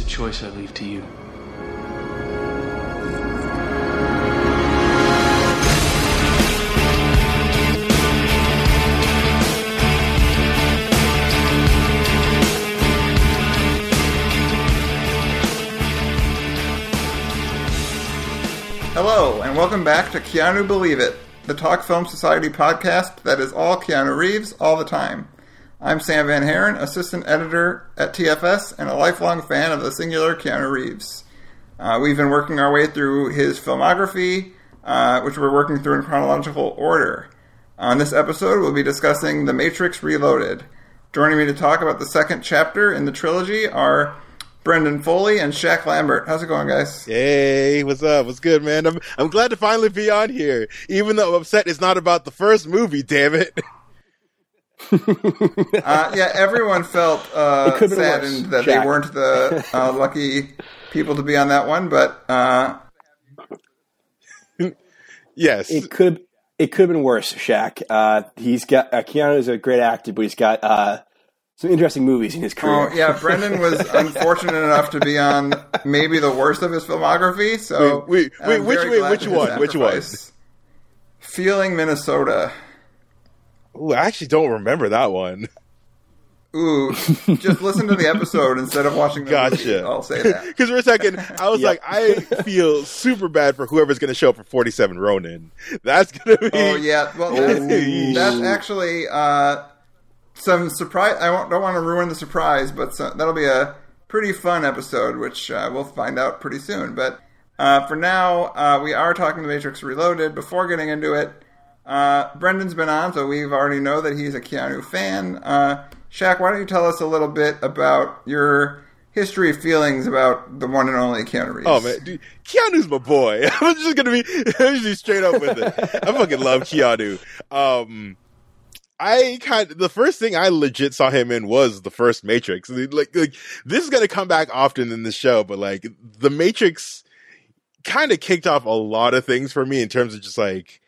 a choice I leave to you. Hello, and welcome back to Keanu Believe It, the Talk Film Society podcast that is all Keanu Reeves all the time. I'm Sam Van Haren, assistant editor at TFS and a lifelong fan of the singular Keanu Reeves. Uh, we've been working our way through his filmography, uh, which we're working through in chronological order. On this episode, we'll be discussing The Matrix Reloaded. Joining me to talk about the second chapter in the trilogy are Brendan Foley and Shaq Lambert. How's it going, guys? Hey, what's up? What's good, man? I'm I'm glad to finally be on here, even though I'm upset it's not about the first movie. Damn it! uh, yeah, everyone felt uh, saddened that Shaq. they weren't the uh, lucky people to be on that one, but uh, yes, It could it could have been worse, Shaq. Uh, he's got uh, Keanu is a great actor, but he's got uh, some interesting movies in his career. oh yeah, Brendan was unfortunate enough to be on maybe the worst of his filmography. So Wait, wait, wait, which- wait, which one? Which one? Feeling Minnesota. Ooh, I actually don't remember that one. Ooh, just listen to the episode instead of watching the movie. Gotcha. I'll say that. Because for a second, I was Yeah. like, I feel super bad for whoever's going to show up for 47 Ronin. That's going to be. Oh yeah, well that's, that's actually uh, some surprise. I don't want to ruin the surprise, but so, that'll be a pretty fun episode, which uh, we'll find out pretty soon. But uh, for now, uh, we are talking The Matrix Reloaded. Before getting into it, uh, Brendan's been on, so we already know that he's a Keanu fan. Uh, Shaq, why don't you tell us a little bit about your history of feelings about the one and only Keanu Reeves? Oh man, dude, Keanu's my boy. I'm just gonna be, just be straight up with it. I fucking love Keanu. Um, I kind the first thing I legit saw him in was the first Matrix. Like, like this is gonna come back often in the show, but like the Matrix kind of kicked off a lot of things for me in terms of just like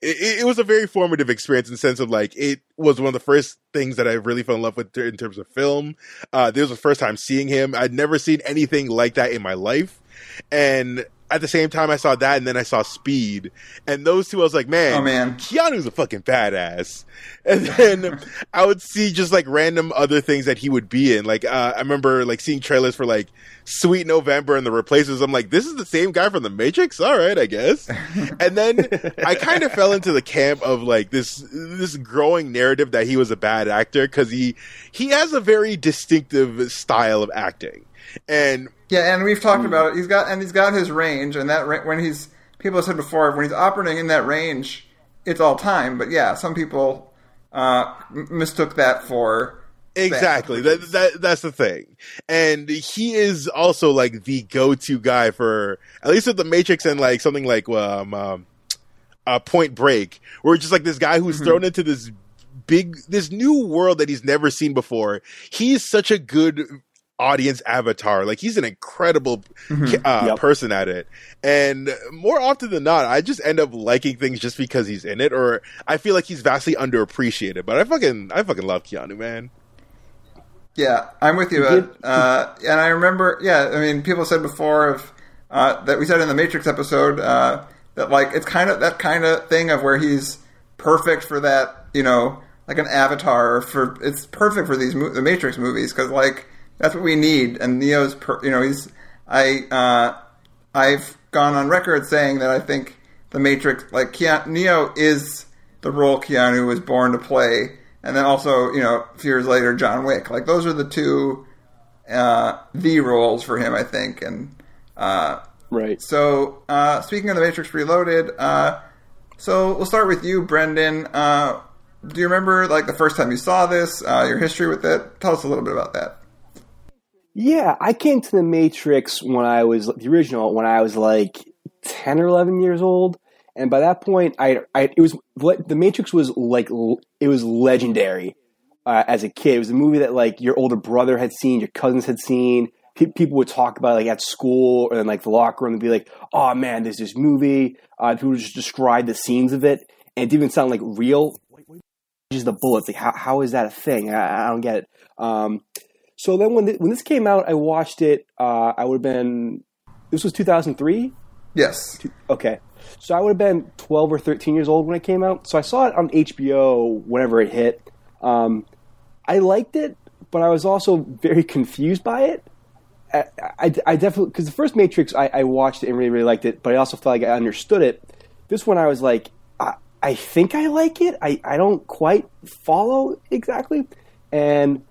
it, it was a very formative experience in the sense of like it was one of the first things that I really fell in love with in terms of film. Uh, this was the first time seeing him. I'd never seen anything like that in my life, and at the same time, I saw that, and then I saw Speed, and those two, I was like, man, Oh, man. Keanu's a fucking badass. And then I would see just like random other things that he would be in. Like uh, I remember like seeing trailers for like Sweet November and the Replacements. I'm like, this is the same guy from the Matrix. All right, I guess. and then I kind of fell into the camp of like this this growing narrative that he was a bad actor because he he has a very distinctive style of acting. And Yeah, and we've talked about it. He's got and he's got his range, and that ra- when he's people have said before when he's operating in that range, it's all time. But yeah, some people uh, mistook that for Exactly. That, that that's the thing. And he is also like the go-to guy for at least with the Matrix and like something like um, um uh, Point Break, where it's just like this guy who's thrown into this big this new world that he's never seen before. He's such a good audience avatar. Like he's an incredible ca- uh, Yep. person at it. And more often than not, I just end up liking things just because he's in it, or I feel like he's vastly underappreciated. But I fucking I fucking love Keanu, man. Yeah, I'm with you. did- Ed. Uh, and I remember, yeah, I mean, people said before of uh, that we said in the Matrix episode uh, that like it's kind of that kind of thing of where he's perfect for that, you know, like an avatar for it's perfect for these mo- the Matrix movies because like that's what we need. And Neo's, per, you know, he's I uh, I've gone on record saying that I think the Matrix, like Keanu, Neo, is the role Keanu was born to play, and then also, you know, a few years later, John Wick. Like those are the two, uh, the roles for him, I think. And uh, Right. so, uh, speaking of the Matrix Reloaded, uh, so we'll start with you, Brendan. Uh, do you remember like the first time you saw this? Uh, your history with it? Tell us a little bit about that. Yeah, I came to the Matrix when I was the original when I was like ten or eleven years old, and by that point, I, I it was the Matrix was like it was legendary uh, as a kid. It was a movie that like your older brother had seen, your cousins had seen. people would talk about it, like at school or in like the locker room and be like, "Oh man, there's this movie." Uh, people would just describe the scenes of it, and it didn't even sound like real. Just the bullets, like how how is that a thing? I, I don't get it. Um, so then when th- when this came out, I watched it. Uh, I would have been this was 2003. Yes. Okay. So I would have been 12 or 13 years old when it came out. So I saw it on HBO whenever it hit. Um, I liked it, but I was also very confused by it. I, I, I definitely because the first Matrix I, I, watched it and really really liked it, but I also felt like I understood it. This one I was like, I, I think I like it. I, I don't quite follow exactly, and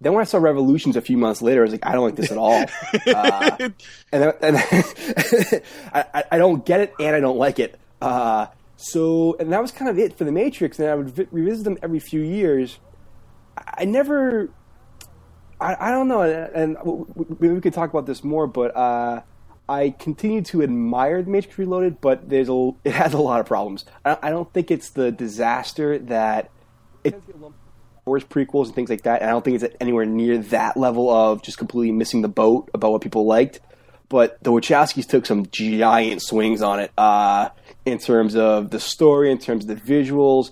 then when I saw Revolutions a few months later, I was like, I don't like this at all, uh, and, and I, I don't get it and I don't like it. Uh, so and that was kind of it for the Matrix. And I would vi- revisit them every few years. I never, I, I don't know, and, maybe we could talk about this more, but uh, I continue to admire the Matrix Reloaded, but there's a it has a lot of problems. I, I don't think it's the disaster that it Wars prequels and things like that. And I don't think it's anywhere near that level of just completely missing the boat about what people liked. But the Wachowskis took some giant swings on it uh, in terms of the story, in terms of the visuals,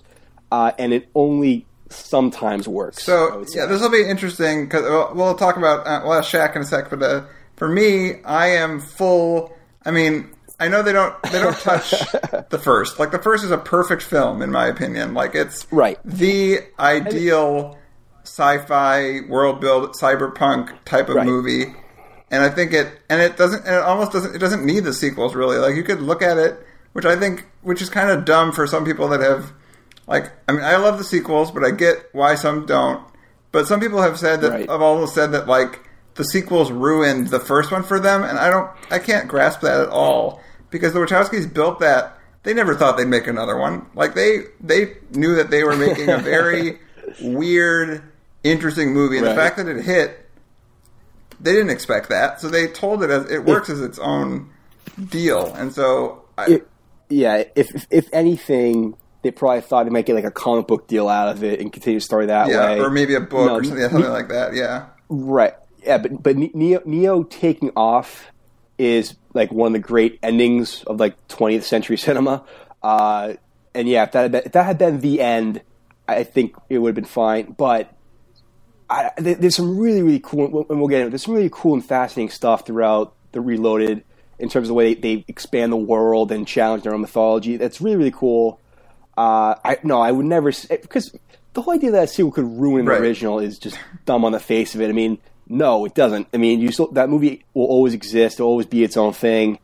uh, and it only sometimes works. So yeah, this will be interesting because we'll, we'll, talk about uh, we'll Shaq in a sec. But uh, for me, I am full. I mean, I know they don't they don't touch the first. Like the first is a perfect film in my opinion. Like it's right the ideal sci-fi world build cyberpunk type of right. movie. And I think it and it doesn't and it almost doesn't it doesn't need the sequels really. Like you could look at it, which I think which is kind of dumb for some people that have like I mean I love the sequels, but I get why some don't. But some people have said that right. have almost said that like the sequels ruined the first one for them, and I don't I can't grasp that at all because the Wachowskis built that. They never thought they'd make another one. Like they they knew that they were making a very weird, interesting movie, and right. the fact that it hit, they didn't expect that. So they told it as it works as its own deal, and so I, it, yeah. If, if if anything, they probably thought they might get like a comic book deal out of it and continue the story that yeah, way, or maybe a book no, or something, something like that. Yeah, right. Yeah, but but Neo, Neo taking off is like one of the great endings of like 20th century cinema. Uh, and yeah, if that had been, if that had been the end, I think it would have been fine. But I, there's some really really cool, and we'll get into. There's some really cool and fascinating stuff throughout the Reloaded in terms of the way they, they expand the world and challenge their own mythology. That's really really cool. Uh, I no, I would never because the whole idea that a sequel could ruin right. the original is just dumb on the face of it. I mean, no, it doesn't. I mean, you still, that movie will always exist. It'll always be its own thing.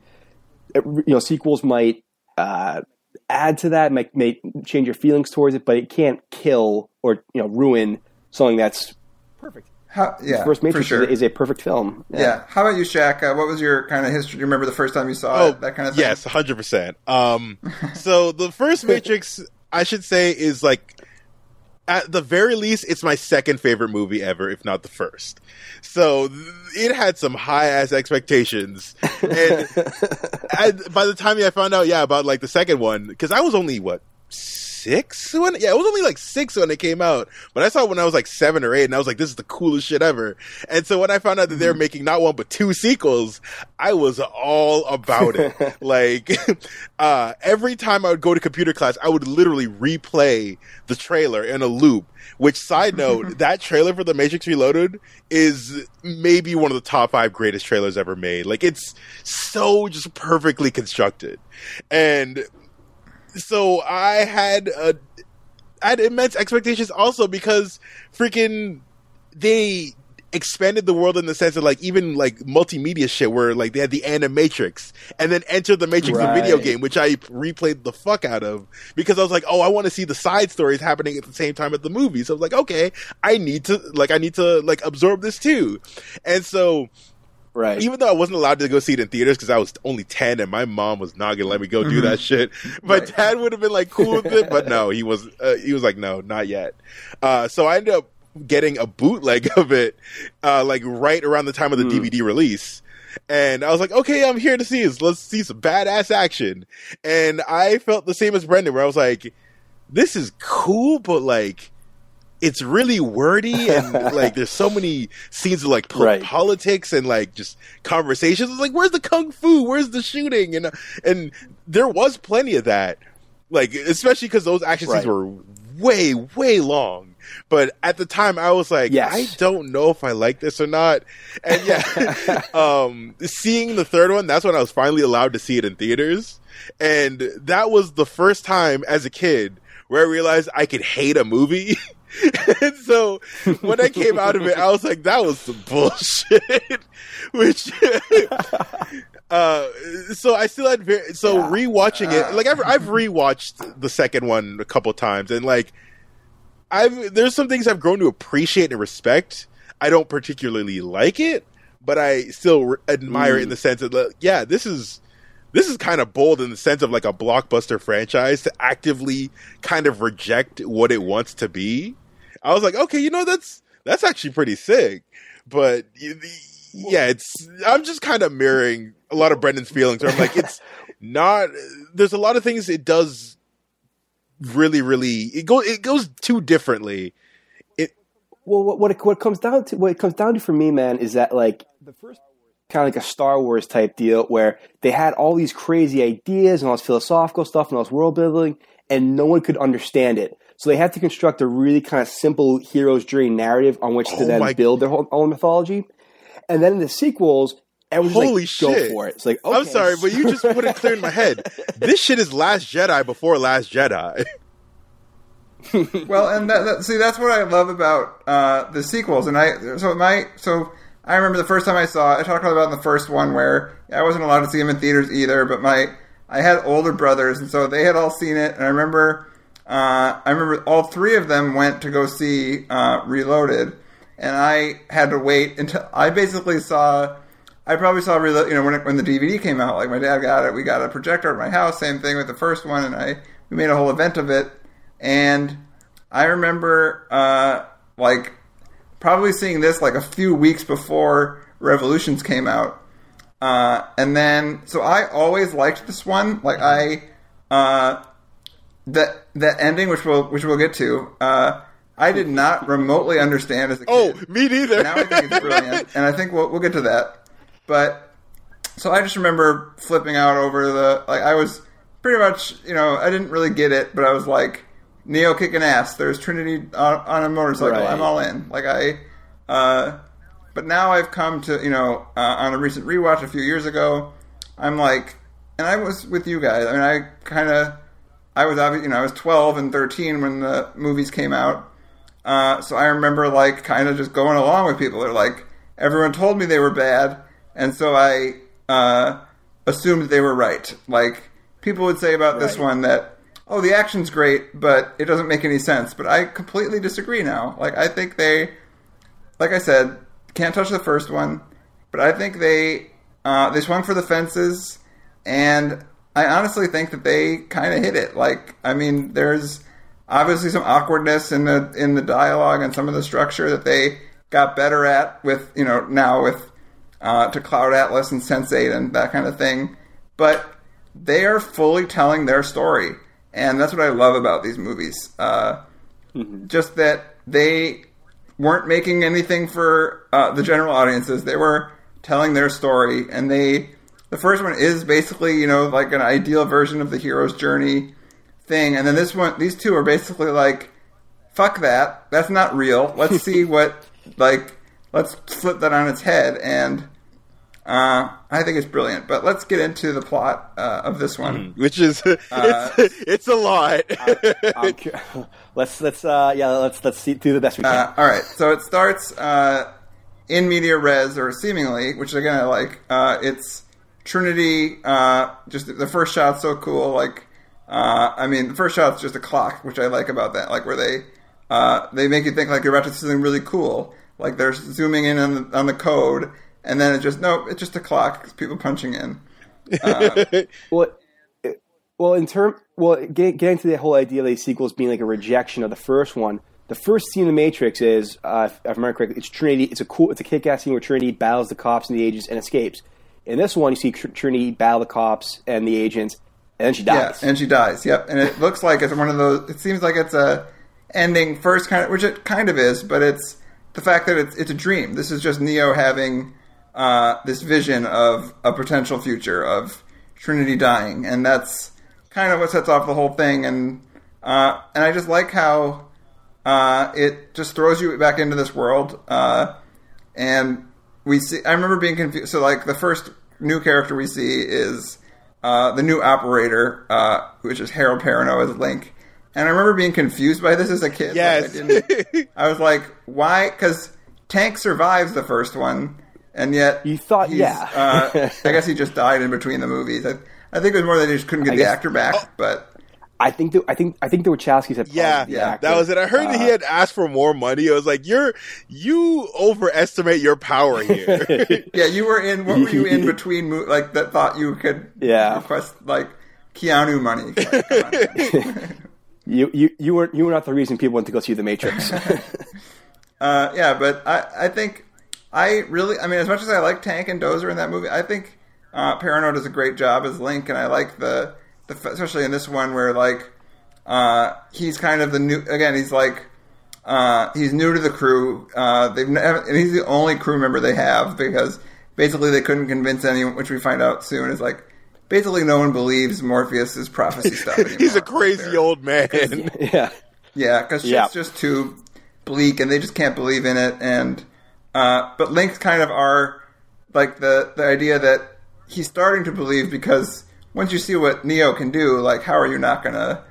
It, you know, sequels might uh, add to that, might, may change your feelings towards it, but it can't kill or you know ruin something that's perfect. How, yeah, first Matrix sure. is, a, is, a, perfect film. Yeah. yeah. How about you, Shaq? Uh, what was your kind of history? Do you remember the first time you saw oh, it? That kind of thing. Yes, hundred percent. Um, so the first Matrix, I should say, is like at the very least, it's my second favorite movie ever, if not the first. So it had some high ass expectations, and I, by the time I found out, yeah, about like the second one, because I was only what six when yeah, it was only like six when it came out. But I saw it when I was like seven or eight, and I was like, this is the coolest shit ever. And so when I found out that they're mm-hmm. making not one but two sequels, I was all about it. like uh, every time I would go to computer class, I would literally replay the trailer in a loop. Which side note, that trailer for The Matrix Reloaded is maybe one of the top five greatest trailers ever made. Like it's so just perfectly constructed. And so I had a, I had immense expectations also because freaking they expanded the world in the sense of like even like multimedia shit where like they had the animatrix and then enter the matrix right. the video game which i replayed the fuck out of because i was like oh i want to see the side stories happening at the same time at the movie so i was like okay i need to like i need to like absorb this too and so Right. Even though I wasn't allowed to go see it in theaters because I was only 10 and my mom was not going to let me go do that mm-hmm. shit. My right. dad would have been like cool with it, but no, he was, uh, he was like, no, not yet. Uh, so I ended up getting a bootleg of it, uh, like right around the time of the Mm. DVD release. And I was like, okay, I'm here to see this. Let's see some badass action. And I felt the same as Brendan, where I was like, this is cool, but like, it's really wordy and like there's so many scenes of like po- Right. politics and like just conversations. It's like, where's the kung fu? Where's the shooting? And and there was plenty of that, like especially because those action scenes were way way long. But at the time, I was like, Yes. I don't know if I like this or not. And yeah, um, seeing the third one, that's when I was finally allowed to see it in theaters. And that was the first time as a kid where I realized I could hate a movie. and so when I came out of it, I was like, that was some bullshit. Which, uh, so I still had very, so Yeah. rewatching it, like I've, I've rewatched the second one a couple times and like, I've, there's some things I've grown to appreciate and respect. I don't particularly like it, but I still re- admire it in the sense of, like, yeah, this is, this is kind of bold in the sense of like a blockbuster franchise to actively kind of reject what it wants to be. I was like, okay, you know, that's that's actually pretty sick. But yeah, it's I'm just kind of mirroring a lot of Brendan's feelings. Where I'm like, it's not. There's a lot of things it does really, really. It goes it goes too differently. It Well, what what it, what it comes down to, what it comes down to for me, man, is that like the first kind of like a Star Wars type deal where they had all these crazy ideas and all this philosophical stuff and all this world building, and no one could understand it. So they had to construct a really kind of simple hero's journey narrative on which Oh to then build their whole own mythology. And then in the sequels, everyone's Holy like, "Go shit. for it!" It's like, I'm sorry, but you just put it clear in my head. This shit is Last Jedi before Last Jedi. well, and that, that, see, that's what I love about uh, the sequels. And I so my so I remember the first time I saw. it, I talked about in the first one where I wasn't allowed to see them in theaters either. But my I had older brothers, and so they had all seen it. And I remember uh, I remember all three of them went to go see uh, Reloaded, and I had to wait until I basically saw. I probably saw Reload, you know, when it, when the DVD came out. Like my dad got it, we got a projector at my house. Same thing with the first one, and I we made a whole event of it. And I remember, uh, like, probably seeing this like a few weeks before Revolutions came out. Uh, and then, so I always liked this one. Like, I, uh, the, the ending, which we'll, which we'll get to, uh, I did not remotely understand as a oh, kid. Oh, me neither. Now I think it's brilliant. and I think we'll, we'll get to that. But, so I just remember flipping out over the, like, I was pretty much, you know, I didn't really get it, but I was like, Neo kicking ass. There's Trinity on, on a motorcycle. Right. I'm all in. Like I, uh, but now I've come to you know uh, on a recent rewatch a few years ago. I'm like, and I was with you guys. I mean, I kind of, I was obvi- you know I was 12 and 13 when the movies came out. Uh, so I remember like kind of just going along with people. They're like, everyone told me they were bad, and so I uh, assumed they were right. Like people would say about this one that oh, the action's great, but it doesn't make any sense. But I completely disagree now. Like, I think they, like I said, can't touch the first one, but I think they uh, they swung for the fences, and I honestly think that they kind of hit it. Like, I mean, there's obviously some awkwardness in the in the dialogue and some of the structure that they got better at with you know now with uh, to Cloud Atlas and Sense8 and that kind of thing, but they are fully telling their story, and that's what I love about these movies. Uh, Just that they weren't making anything for uh, the general audiences; they were telling their story, and they. The first one is basically, you know, like an ideal version of the hero's journey thing, and then this one, these two are basically like, fuck that, that's not real. Let's see what, like, let's flip that on its head, and uh, I think it's brilliant. But let's get into the plot uh, of this one. which is Uh, it's, it's a lot. I'm let's let's uh, yeah let's let's see, do the best we can. Uh, all right, so it starts uh, in media res, or seemingly, which again I like. Uh, it's Trinity. Uh, just the first shot's so cool. Like, uh, I mean, the first shot's just a clock, which I like about that. Like where they uh, they make you think like you're about to see something really cool. Like they're zooming in on the, on the code, and then it just nope, it's just a clock. It's people punching in. Well, it- well, in term, well, get, getting to the whole idea of these sequels being like a rejection of the first one. the first scene in the Matrix is, uh, if I remember correctly, it's Trinity. It's a cool, it's a kick-ass scene where Trinity battles the cops and the agents and escapes. In this one, you see Tr- Trinity battle the cops and the agents, and then she dies. Yeah, and she dies. Yep, and it looks like it's one of those. It seems like it's a ending first kind of, which it kind of is, but it's the fact that it's it's a dream. This is just Neo having uh, this vision of a potential future of Trinity dying, and that's kind of what sets off the whole thing. And uh, and I just like how uh, it just throws you back into this world. Uh, and we see. I remember being confused. So like the first new character we see is uh, the new operator, uh, which is Harold Perrineau as Link. And I remember being confused by this as a kid. Like, Yes. I, didn't, I was like, why? Because Tank survives the first one, and yet You thought- he's, yeah. uh, I guess he just died in between the movies. I, I think it was more that he just couldn't get I the guess- actor back. Oh. But I think the, I think I think the Wachowskis have Yeah, yeah actor. that was it. I heard that he had asked for more money. I was like, "You're you overestimate your power here." yeah, you were in. What were you in between? Like that thought you could Yeah. request like Keanu money. Like. You, you you were you were not the reason people went to go see The Matrix. Uh, yeah, but I, I think I really, I mean, as much as I like Tank and Dozer in that movie, I think uh, Perrineau does a great job as Link, and I like the, the especially in this one where like uh, he's kind of the new again, he's like uh, he's new to the crew. Uh, they've never, and he's the only crew member they have because basically they couldn't convince anyone, which we find out soon is like basically no one believes Morpheus's prophecy stuff anymore. He's a crazy They're- old man. yeah. yeah, because shit's Yeah. just too bleak, and they just can't believe in it. And uh, but Link's kind of are like the the idea that he's starting to believe because once you see what Neo can do, like how are you not gonna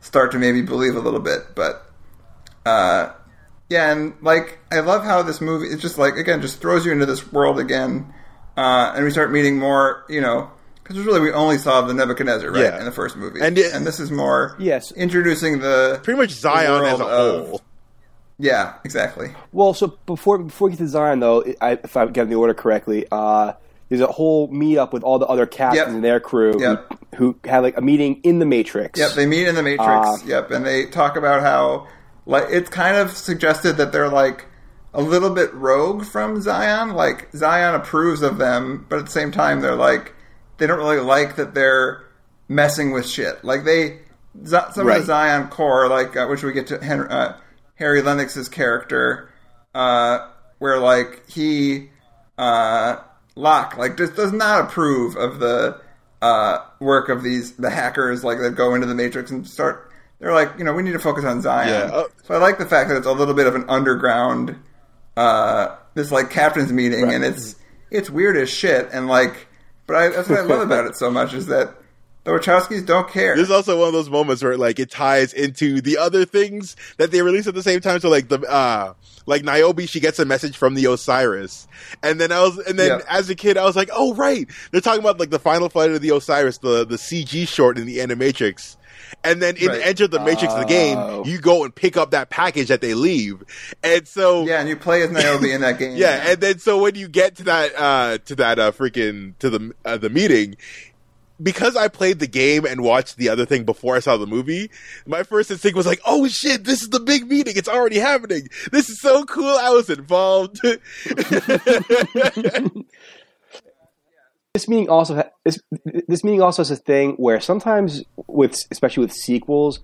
start to maybe believe a little bit? But uh, yeah, and like I love how this movie it just like again just throws you into this world again, uh, and we start meeting more, you know. Because really, we only saw the Nebuchadnezzar, right, Yeah. in the first movie, And it- and this is more Yes. introducing the Pretty much Zion as a world of- whole. yeah, exactly. Well, so before before we get to Zion, though, I, if I get the order correctly, uh, there's a whole meetup with all the other captains Yep. and their crew Yep. who, who had like a meeting in the Matrix. Yep, they meet in the Matrix. Uh, yep, and they talk about how like it's kind of suggested that they're like a little bit rogue from Zion. Like Zion approves of them, but at the same time they're like they don't really like that they're messing with shit. Like they Z- some of the Zion core, like uh, which we get to Henry, uh, Harry Lennix's character, uh, where like he uh, Locke like just does not approve of the uh, work of these the hackers like that go into the Matrix and start. They're like, you know, we need to focus on Zion. Yeah, uh- so I like the fact that it's a little bit of an underground, uh, this like captain's meeting, and it's it's weird as shit. And like, but I, that's what I love about it so much is that the Wachowskis don't care. This is also one of those moments where like it ties into the other things that they release at the same time. So like the uh like Niobe, she gets a message from the Osiris, and then I was and then Yeah. as a kid I was like, oh right, they're talking about like the final fight of the Osiris, the the CG short in the Animatrix. And then in Right. Enter the Matrix, the game, Oh. you go and pick up that package that they leave, and so yeah, and you play as Niobe in that game. yeah, and then so when you get to that uh to that uh freaking to the uh, the meeting because I played the game and watched the other thing before I saw the movie, my first instinct was like, "Oh shit, this is the big meeting. It's already happening. This is so cool. I was involved." this meeting also this, this meeting also has a thing where sometimes with especially with sequels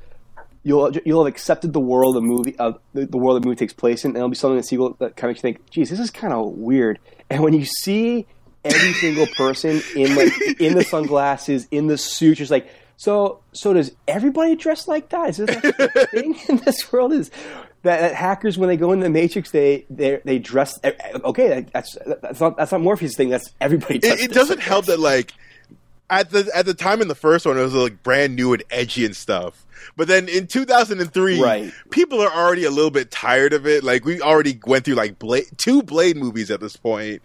you'll you'll have accepted the world the movie of the, the world the movie takes place in and it'll be something in the sequel that kind of makes you think geez this is kind of weird and when you see every single person in like in the sunglasses in the suit just like so so does everybody dress like that is this a thing in this world is that, that hackers when they go in the matrix they they they dress eh, eh, okay that's that's not that's not morpheus thing that's everybody it, it doesn't I help that like at the at the time in the first one it was like brand new and edgy and stuff. But then in 2003, Right. people are already a little bit tired of it. Like we already went through like Blade, two Blade movies at this point.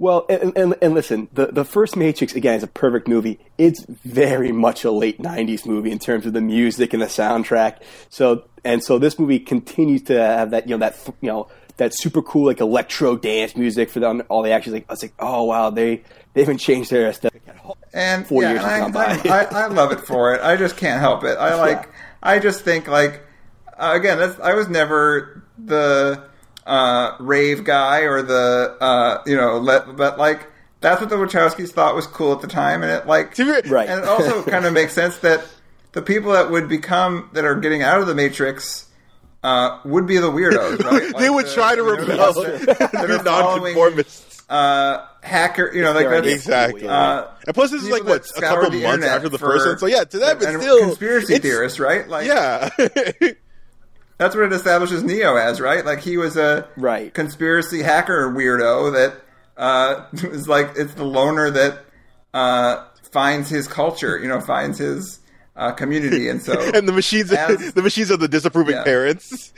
Well, and, and, and listen, the, the first Matrix, again, is a perfect movie. It's very much a late 90s movie in terms of the music and the soundtrack. So, and so this movie continues to have that, you know, that, you know, that super cool, like, electro dance music for them, all the actions. Like, I was like, oh, wow, they, they haven't changed their aesthetic at all. and Four yeah, years I, gone by. I, I, love it for it. I just can't help it. I like. I just think like again, that's, I was never the uh, rave guy or the uh, you know, let, but like that's what the Wachowskis thought was cool at the time, and it like Right. and it also kind of makes sense that the people that would become that are getting out of the Matrix. Uh, would be the weirdos, right? they would the- try to rebel, that are be following, nonconformists. uh, hacker, you know, like that's, Exactly. uh, and plus, this is like what a couple months after the first one. So yeah, to them it's and still conspiracy it's- theorists, right? Like, Yeah, that's what it establishes Neo as, right? Like he was a Right. conspiracy hacker weirdo that uh, is like it's the loner that uh, finds his culture, you know, finds his uh, community, and so and the machines, As- the machines are the disapproving Yeah. parents.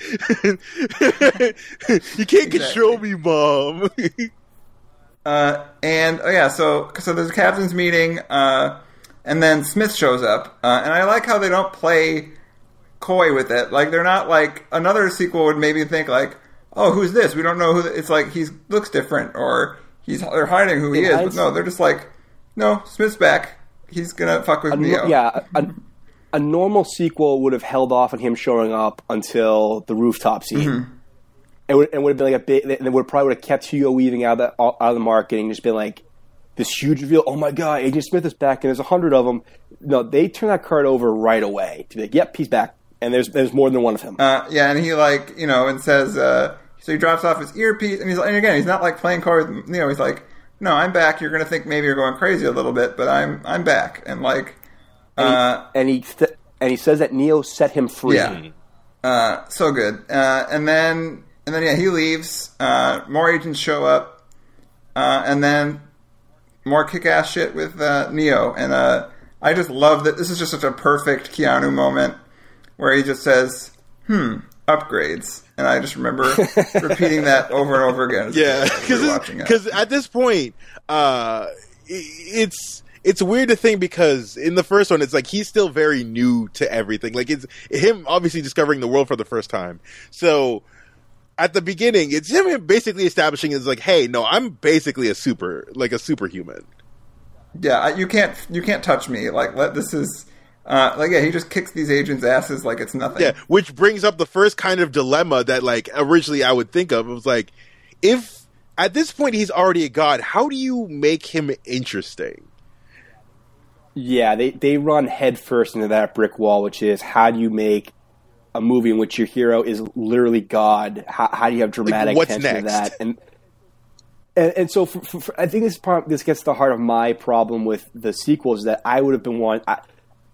you can't control me, mom. Uh, and oh yeah, so so there's a captain's meeting, uh, and then Smith shows up, uh, and I like how they don't play coy with it. Like they're not like another sequel would maybe think like, oh, who's this? We don't know who. th- It's like he looks different, or he's they're hiding who he In is. But no, they're just like, no, Smith's back. He's gonna fuck with A Neo. yeah, a, a normal sequel would have held off on him showing up until the rooftop scene. Mm-hmm. It would, it would have been like a bit. They would probably would have kept Hugo Weaving out of the out of the marketing, just been like this huge reveal. Oh my god, Agent Smith is back, and there's a hundred of them. No, they turn that card over right away to be like, "Yep, he's back," and there's there's more than one of him. Uh, yeah, and he like you know and says uh, so he drops off his earpiece and he's and again he's not like playing cards. with you know he's like no I'm back. You're gonna think maybe you're going crazy a little bit but I'm I'm back. And like uh, and he th- and he says that Neo set him free. yeah. Uh, so good. Uh, and then and then yeah he leaves. Uh, more agents show up. Uh, and then more kick-ass shit with uh, Neo. And uh, I just love that this is just such a perfect Keanu moment where he just says hmm upgrades and I just remember repeating that over and over again yeah, we were watching it. because at this point, uh, it's it's weird to think because in the first one, it's like he's still very new to everything. Like it's him obviously discovering the world for the first time. So at the beginning, it's him basically establishing is like, hey, no, I'm basically a super like a superhuman. yeah you can't you can't touch me like let this is uh, like yeah he just kicks these agents asses like it's nothing Yeah, which brings up the first kind of dilemma that like originally I would think of. It was like, if at this point he's already a god, how do you make him interesting? Yeah, they they run headfirst into that brick wall, which is how do you make a movie in which your hero is literally God? How, how do you have dramatic what's tension to that? And and, and so for, for, for- I think this part this gets to the heart of my problem with the sequels that I would have been want I,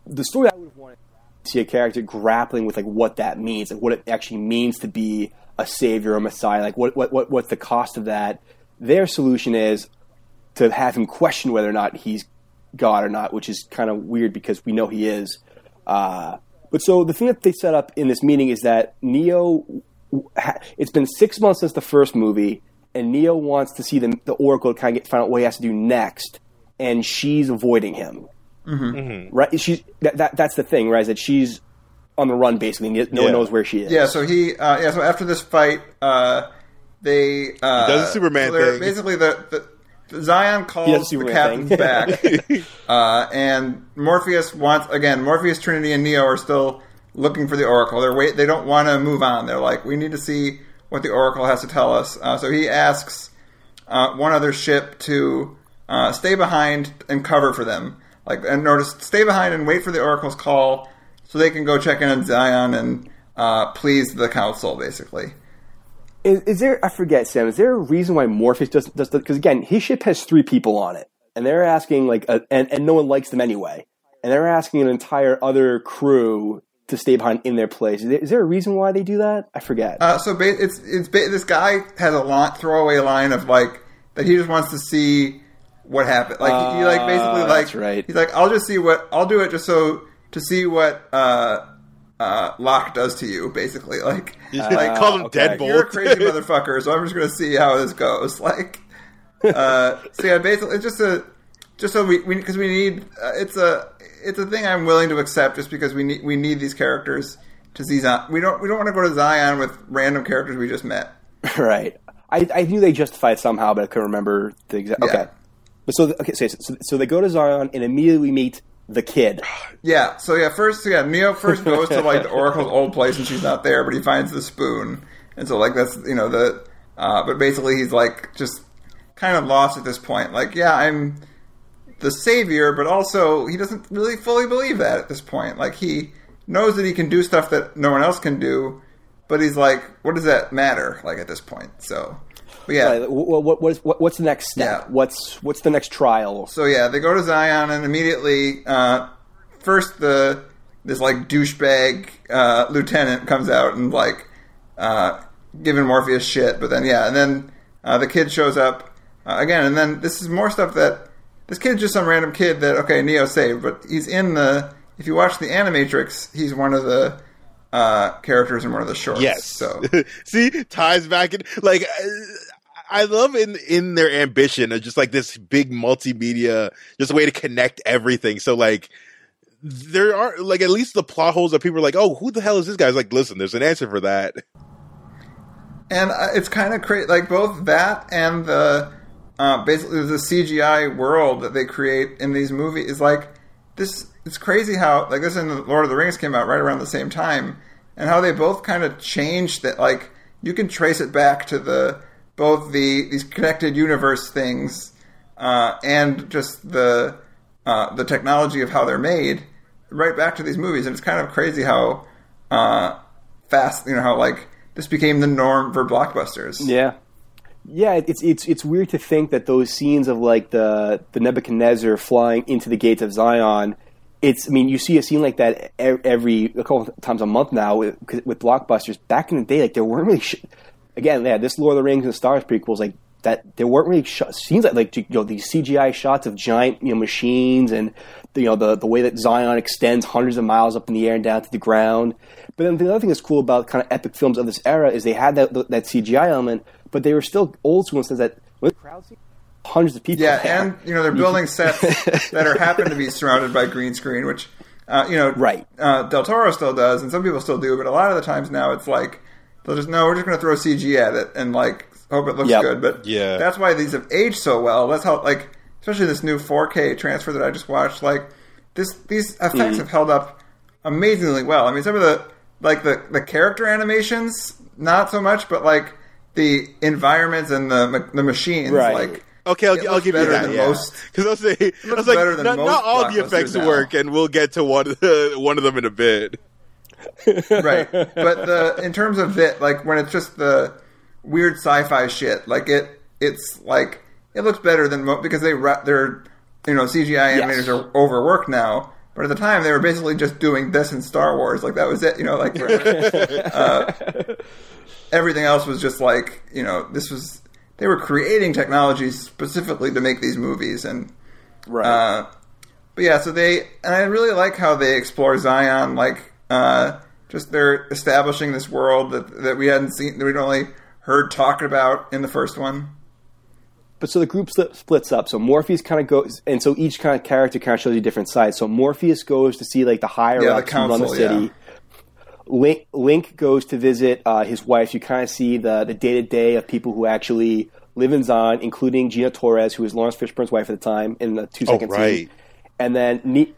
the story I would have wanted to see a character grappling with like what that means, like what it actually means to be a savior or messiah, like what what, what what's the cost of that. Their solution is to have him question whether or not he's God or not, which is kind of weird because we know he is. Uh, but so the thing that they set up in this meeting is that Neo, it's been six months since the first movie, and Neo wants to see the, the Oracle kind of get, find out what he has to do next, and she's avoiding him. Mm-hmm. Right? She's that, that that's the thing, right? Is that she's on the run basically. No Yeah. one knows where she is. Yeah, so he, uh, yeah, so after this fight, uh, they uh, does a Superman so thing. Basically, the, the, the Zion calls does the Superman captains back, uh, and Morpheus wants again. Morpheus, Trinity, and Neo are still looking for the Oracle. They're wait. They don't want to move on. They're like, we need to see what the Oracle has to tell us. Uh, so he asks uh, one other ship to uh, stay behind and cover for them. Like, and notice, stay behind and wait for the Oracle's call so they can go check in on Zion and uh, please the Council, basically. Is, is there? I forget, Sam. Is there a reason why Morpheus does does because again, his ship has three people on it, and they're asking like, a, and and no one likes them anyway, and they're asking an entire other crew to stay behind in their place. Is there, is there a reason why they do that? I forget. Uh, so ba- it's it's ba- this guy has a lot throwaway line of like that he just wants to see what happened. Like he, he, like basically Ah, like that's right. he's like I'll just see what I'll do it just so to see what uh, uh, Locke does to you. Basically, like like call him okay. Deadbolt. you're a crazy motherfucker, so I'm just gonna see how this goes. Like, uh, so yeah, basically, it's just a just so we because we, need uh, it's a it's a thing I'm willing to accept just because we need we need these characters to see Zion. We don't we don't want to go to Zion with random characters we just met. right. I, I knew they justified somehow, but I couldn't remember the exact. Yeah. Okay. But so okay, so, so so they go to Zion and immediately meet the kid. Yeah, so yeah, first yeah, Neo first goes to like the Oracle's old place and she's not there, but he finds the spoon, and so like that's you know the, uh, but basically he's like just kind of lost at this point. Like yeah, I'm the savior, but also he doesn't really fully believe that at this point. Like he knows that he can do stuff that no one else can do, but he's like, what does that matter? Like at this point, so. But yeah, Right, what, what, what is, what, what's the next step? Yeah. What's what's the next trial? So yeah, they go to Zion and immediately, uh, first the this like douchebag uh, lieutenant comes out and like uh, giving Morpheus shit, but then yeah, and then uh, the kid shows up uh, again, and then this is more stuff that this kid's just some random kid that okay Neo saved, but he's in the if you watch the Animatrix, he's one of the uh, characters in one of the shorts. Yes. so See, ties back in like I- love in in their ambition of just like this big multimedia, just a way to connect everything. So like there are like at least the plot holes that people are like, oh, who the hell is this guy? It's like, listen, there's an answer for that. and uh, it's kind of crazy like both that and the uh, basically the cgi world that they create in these movies is like this it's crazy how like this and the lord of the rings came out right around the same time and how they both kind of changed that like you can trace it back to the both the these connected universe things uh, and just the uh, the technology of how they're made right back to these movies and it's kind of crazy how uh, fast you know how like this became the norm for blockbusters Yeah, yeah. It's it's it's weird to think that those scenes of like the the Nebuchadnezzar flying into the gates of Zion. It's I mean you see a scene like that every a couple times a month now with, with blockbusters. Back in the day, like there weren't really sh- again yeah this Lord of the Rings and Star Wars prequels like that there weren't really sh- scenes like like you know these CGI shots of giant you know machines and you know the the way that Zion extends hundreds of miles up in the air and down to the ground. But then the other thing that's cool about kind of epic films of this era is they had that that CGI element, but they were still old school in the sense that with crowd scene, hundreds of people. Yeah, there. and you know they're building sets that are happen to be surrounded by green screen, which uh, you know, Right. Uh, Del Toro still does, and some people still do, but a lot of the times now it's like they'll just no, we're just going to throw CG at it and like hope it looks Yep. good. But Yeah. that's why these have aged so well. That's how like especially this new 4K transfer that I just watched. Like this, these effects Mm-hmm. have held up amazingly well. I mean, some of the like the the character animations, not so much, but like the environments and the the machines, Right. like. Okay, I'll, I'll give you that. than yeah. most- Because I was saying, I looks was like, better than not, most not all the effects now. work, and we'll get to one one of them in a bit. right. But the in terms of it, like when it's just the weird sci-fi shit, like it, it's like it looks better than mo- because they they're you know CGI animators Yes. are overworked now. But at the time, they were basically just doing this in Star Wars. Like that was it. You know, like uh, everything else was just like you know this was they were creating technologies specifically to make these movies and right. uh, but yeah, so they and I really like how they explore Zion, like uh, just they're establishing this world that that we hadn't seen, that we'd only heard talked about in the first one. But so the group split, splits up. So Morpheus kind of goes, and so each kind of character kind of shows you different sides. So Morpheus goes to see like the higher Yeah, the ups who run the city. yeah. Link, Link goes to visit uh, his wife. You kind of see the the day to day of people who actually live in Zion, including Gina Torres, who was Laurence Fishburne's wife at the time in the two second right. scene. And then ne-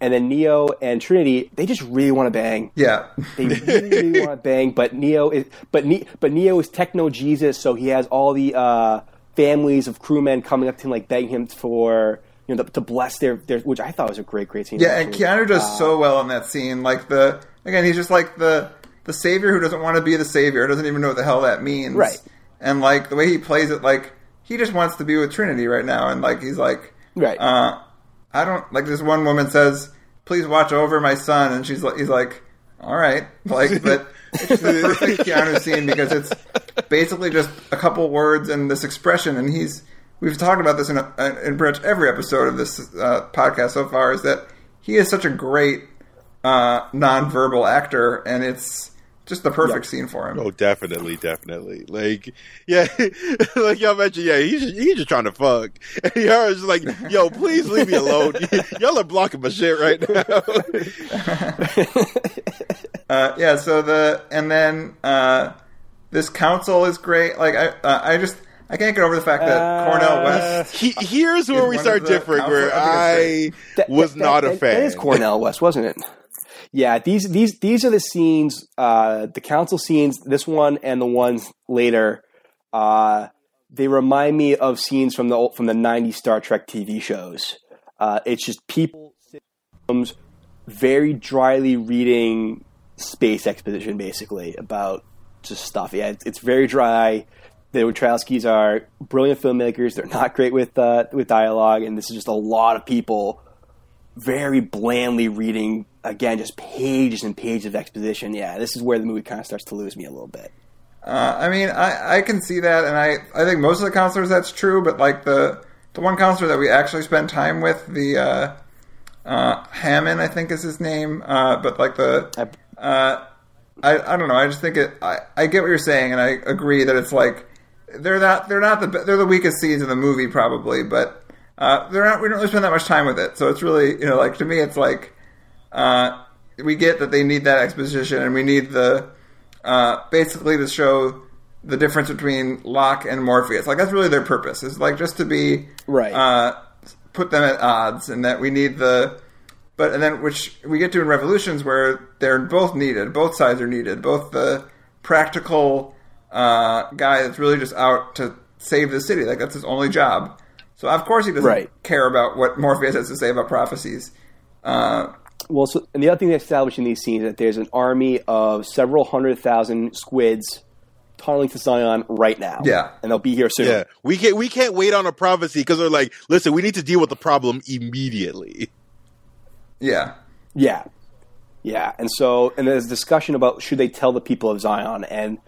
and then Neo and Trinity, they just really want to bang. Yeah, They really, really want to bang, but Neo is but ne- but Neo is techno Jesus, so he has all the uh, families of crewmen coming up to him like begging him for you know to, to bless their, their which I thought was a great great scene. yeah, and. Keanu does so well in that scene. Like the again, he's just like the the savior who doesn't want to be the savior, doesn't even know what the hell that means, Right. And like the way he plays it, like he just wants to be with Trinity right now, and like he's like, Right. Uh, I don't like this one woman says, "Please watch over my son," and she's like, he's like, "All right," like, but it's the perfect Keanu scene because it's basically just a couple words and this expression, and he's we've talked about this in, a, in pretty much every episode of this uh, podcast so far is that he is such a great uh, nonverbal actor, and it's just the perfect scene for him. Oh, definitely, definitely. Like, yeah, like y'all mentioned, yeah, he's just, he's just trying to fuck. And y'all is like, yo, please leave me alone. y'all are blocking my shit right now. Uh, yeah. So the and then uh, this council is great. Like I, uh, I just I can't get over the fact that Uh, Cornel West. He, here's where we start of the differing. Where I think I That- was that- not a fan. That is Cornel West, wasn't it? Yeah, these these these are the scenes, uh, the council scenes. This one and the ones later, uh, they remind me of scenes from the from the '90s Star Trek TV shows. Uh, it's just people sitting very dryly reading space exposition, basically about just stuff. Yeah, it's, it's very dry. The Wachowskis are brilliant filmmakers. They're not great with uh, with dialogue, and this is just a lot of people very blandly reading again just pages and pages of exposition. Yeah, this is where the movie kind of starts to lose me a little bit. Uh, I mean, I, I can see that, and I, I think most of the counselors that's true, but like the the one counselor that we actually spent time with, the uh, uh, Hamann, I think is his name, uh, but like the I- uh, I, I don't know. I just think it. I, I get what you're saying, and I agree that it's like they're not they're not the they're the weakest scenes in the movie probably, but uh, they're not. We don't really spend that much time with it, so it's really you know like to me it's like uh, we get that they need that exposition, and we need the uh, basically to show the difference between Locke and Morpheus. Like that's really their purpose. Is like just to be Right. Uh, put them at odds, and that we need the. But and then which we get to in Revolutions where they're both needed. Both sides are needed. Both the practical uh, guy that's really just out to save the city. Like that's his only job. So of course he doesn't Right. care about what Morpheus has to say about prophecies. Uh, Well, so, and the other thing they establish in these scenes is that there's an army of several hundred thousand squids tunneling to Zion right now. Yeah. and they'll be here soon. Yeah, we can't we can't wait on a prophecy because they're like, listen, we need to deal with the problem immediately. yeah. Yeah. Yeah. And so, and there's discussion about should they tell the people of Zion? And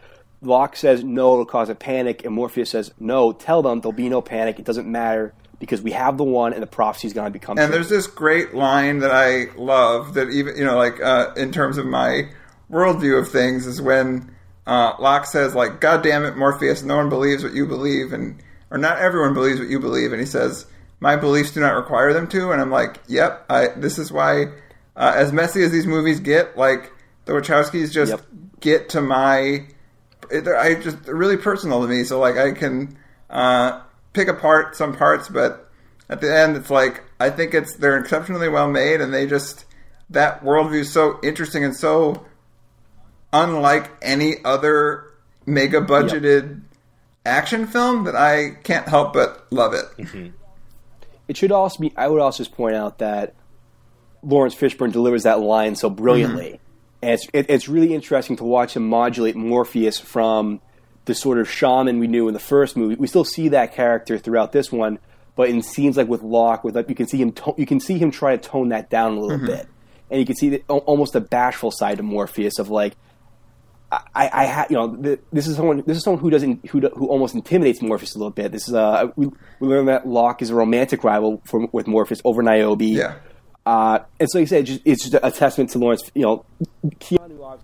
Locke says, no, it'll cause a panic. And Morpheus says, no, tell them there'll be no panic. It doesn't matter because we have the one and the prophecy is going to become And true. there's this great line that I love that even you know like uh, in terms of my worldview of things is when uh, Locke says like God damn it Morpheus no one believes what you believe and or not everyone believes what you believe and he says my beliefs do not require them to and I'm like yep I this is why uh, as messy as these movies get like the Wachowskis just Yep. get to my I just they're really personal to me. So like I can uh, pick apart some parts, but at the end, it's like I think it's they're exceptionally well made, and they just that worldview is so interesting and so unlike any other mega budgeted action film that I can't help but love it. Mm-hmm. it should also be, I would also just point out that Laurence Fishburne delivers that line so brilliantly. Mm-hmm. And it's, it, it's really interesting to watch him modulate Morpheus from the sort of shaman we knew in the first movie. We still see that character throughout this one, but in scenes like with Locke, with you can see him, to, you can see him try to tone that down a little bit, and you can see the, almost a bashful side to Morpheus of like, I, I ha, you know, th this is someone. This is someone who doesn't, who, do, who almost intimidates Morpheus a little bit. This is, uh, we, we learn that Locke is a romantic rival for, with Morpheus over Niobe. Yeah. Uh, and so, like I said, just, it's just a testament to Laurence. You know, Keanu,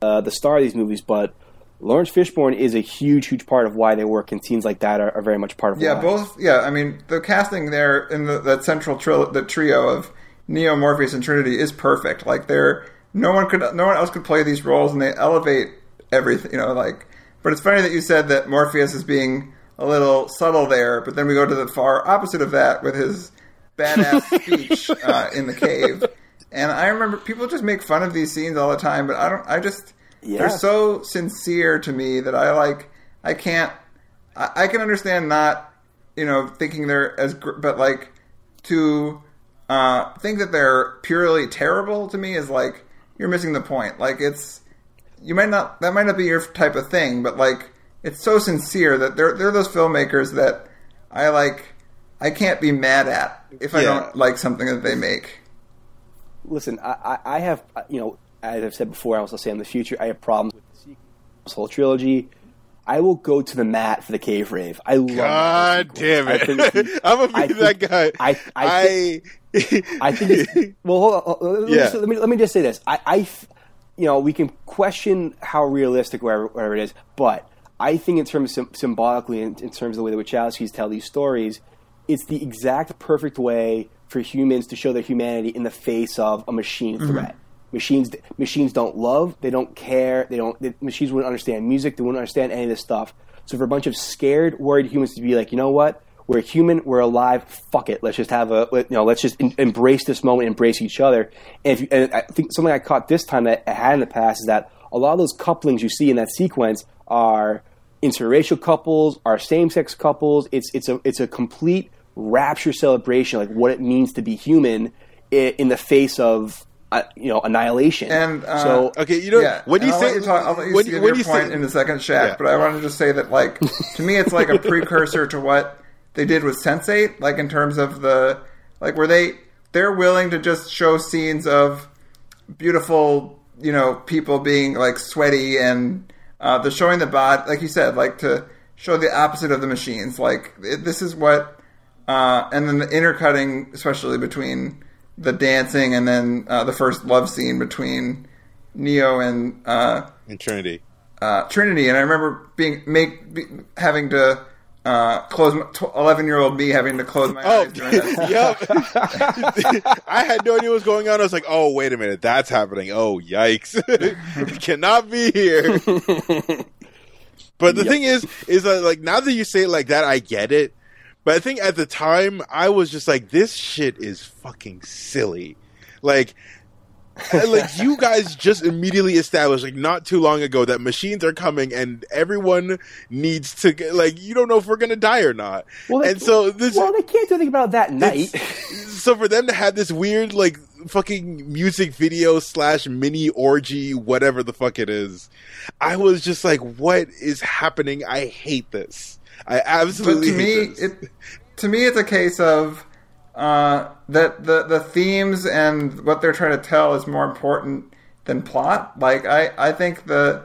uh, the star of these movies, but Laurence Fishburne is a huge, huge part of why they work, and scenes like that are, are very much part of Yeah, why. both. Yeah, I mean the casting there in the, that central tri- the trio of Neo, Morpheus, and Trinity is perfect. Like they're no one could no one else could play these roles, and they elevate everything. You know, like. But it's funny that you said that Morpheus is being a little subtle there, but then we go to the far opposite of that with his badass speech uh, in the cave. And I remember people just make fun of these scenes all the time, but I don't. I just Yeah. they're so sincere to me that I like. I can't. I, I can understand not, you know, thinking they're as, gr- but like to uh, think that they're purely terrible to me is like you're missing the point. Like it's you might not that might not be your type of thing, but like it's so sincere that they're they're those filmmakers that I like. I can't be mad at if I don't like something that they make. Listen, I, I, I have, uh, you know, as I've said before, I also say in the future, I have problems with the sequel, this whole trilogy. I will go to the mat for the cave rave. I love God damn it! I'm gonna I be that think- guy. I- I I think it's, well, hold on. Let me, Yeah. just, let me let me just say this. I, I f- you know, we can question how realistic whatever, whatever it is, but I think in terms sym- symbolically, in, in terms of the way the Wachowskis tell these stories, it's the exact perfect way for humans to show their humanity in the face of a machine mm-hmm. threat. Machines machines don't love, they don't care, they don't. The machines wouldn't understand music, they wouldn't understand any of this stuff. So for a bunch of scared, worried humans to be like, you know what? We're human. We're alive. Fuck it. Let's just have a you know. Let's just in, embrace this moment. Embrace each other. And, if you, and I think something I caught this time that I had in the past is that a lot of those couplings you see in that sequence are interracial couples, are same sex couples. It's it's a it's a complete rapture celebration, like what it means to be human in the face of uh, you know annihilation. And uh, so Okay, you know yeah, do you and I'll say let you talk, I'll let you when, give your you point say, in the second, Shaq. Yeah. But I wanted to just say that, like, to me, it's like a precursor to what they did with Sense8, like in terms of the like where they they're willing to just show scenes of beautiful, you know, people being like sweaty and uh, they're showing the bot like you said, like to show the opposite of the machines. Like it, this is what, uh, and then the intercutting, especially between the dancing and then uh, the first love scene between Neo and uh, in Trinity. uh, Trinity, and I remember being make be, having to uh, close eleven year old me having to close my Oh, eyes during that. yep. I had no idea what was going on. I was like, "Oh, wait a minute, that's happening." Oh, yikes! it cannot be here. but the thing is, is that like now that you say it like that, I get it. But I think at the time, I was just like, "This shit is fucking silly." Like, like you guys just immediately established like not too long ago that machines are coming and everyone needs to like you don't know if we're gonna die or not Well, they- and so this well, they can't do anything about that night. so for them to have this weird like fucking music video slash mini orgy whatever the fuck it is i was just like what is happening i hate this i absolutely. But to me, this. it to me it's a case of uh, that the the themes and what they're trying to tell is more important than plot. Like I, I think the